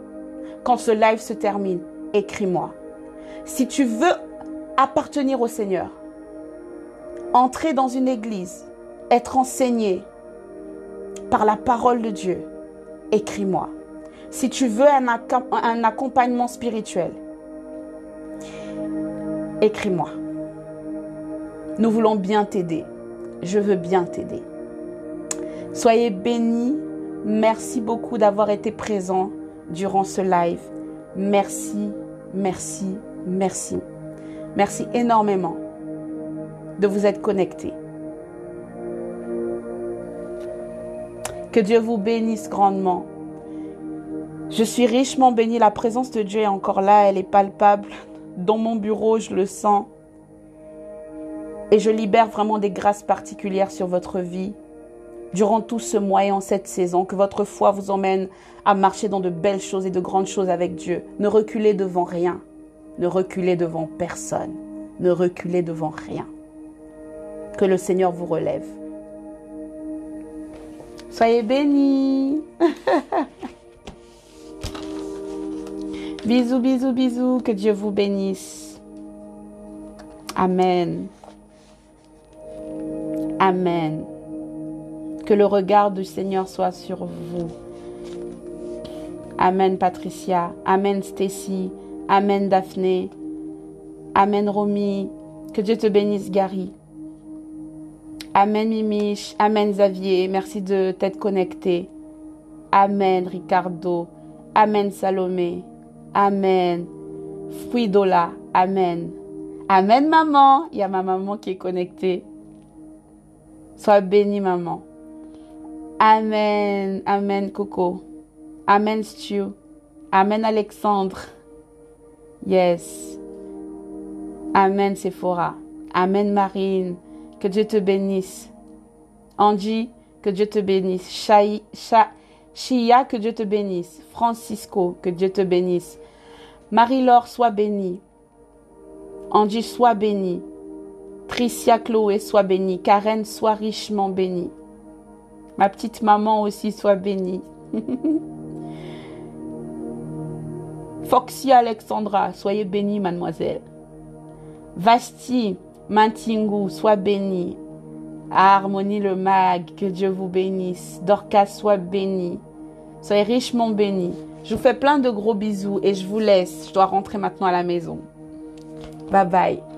quand ce live se termine, écris-moi. Si tu veux appartenir au Seigneur, entrer dans une église, être enseigné par la parole de Dieu, écris-moi. Si tu veux un, accompagnement spirituel, écris-moi. Nous voulons bien t'aider. Je veux bien t'aider. Soyez bénis. Merci beaucoup d'avoir été présent durant ce live. Merci, merci, merci. Merci énormément de vous être connectés. Que Dieu vous bénisse grandement. Je suis richement bénie. La présence de Dieu est encore là. Elle est palpable. Dans mon bureau, je le sens. Et je libère vraiment des grâces particulières sur votre vie durant tout ce mois et en cette saison. Que votre foi vous emmène à marcher dans de belles choses et de grandes choses avec Dieu. Ne reculez devant rien. Ne reculez devant personne. Ne reculez devant rien. Que le Seigneur vous relève. Soyez bénis. bisous, bisous, bisous. Que Dieu vous bénisse. Amen. Amen. Que le regard du Seigneur soit sur vous. Amen Patricia. Amen Stacy. Amen Daphné. Amen Romy. Que Dieu te bénisse Gary. Amen Mimiche. Amen Xavier. Merci de t'être connecté. Amen Ricardo. Amen Salomé. Amen. Fuidola. Amen. Amen maman. Il y a ma maman qui est connectée. Sois bénie maman. Amen. Amen Coco. Amen Stu. Amen Alexandre. Yes. Amen Sephora. Amen Marine. Que Dieu te bénisse. Angie, que Dieu te bénisse. Shia, que Dieu te bénisse. Francisco, que Dieu te bénisse. Marie-Laure, sois bénie. Angie, sois bénie. Tricia Chloé, sois bénie. Karen, sois richement bénie. Ma petite maman aussi, sois bénie. Foxy Alexandra, soyez bénie, mademoiselle. Vasti, Mantingu, sois béni. Harmonie le mag, que Dieu vous bénisse. Dorcas, sois béni. Soyez richement béni. Je vous fais plein de gros bisous et je vous laisse. Je dois rentrer maintenant à la maison. Bye bye.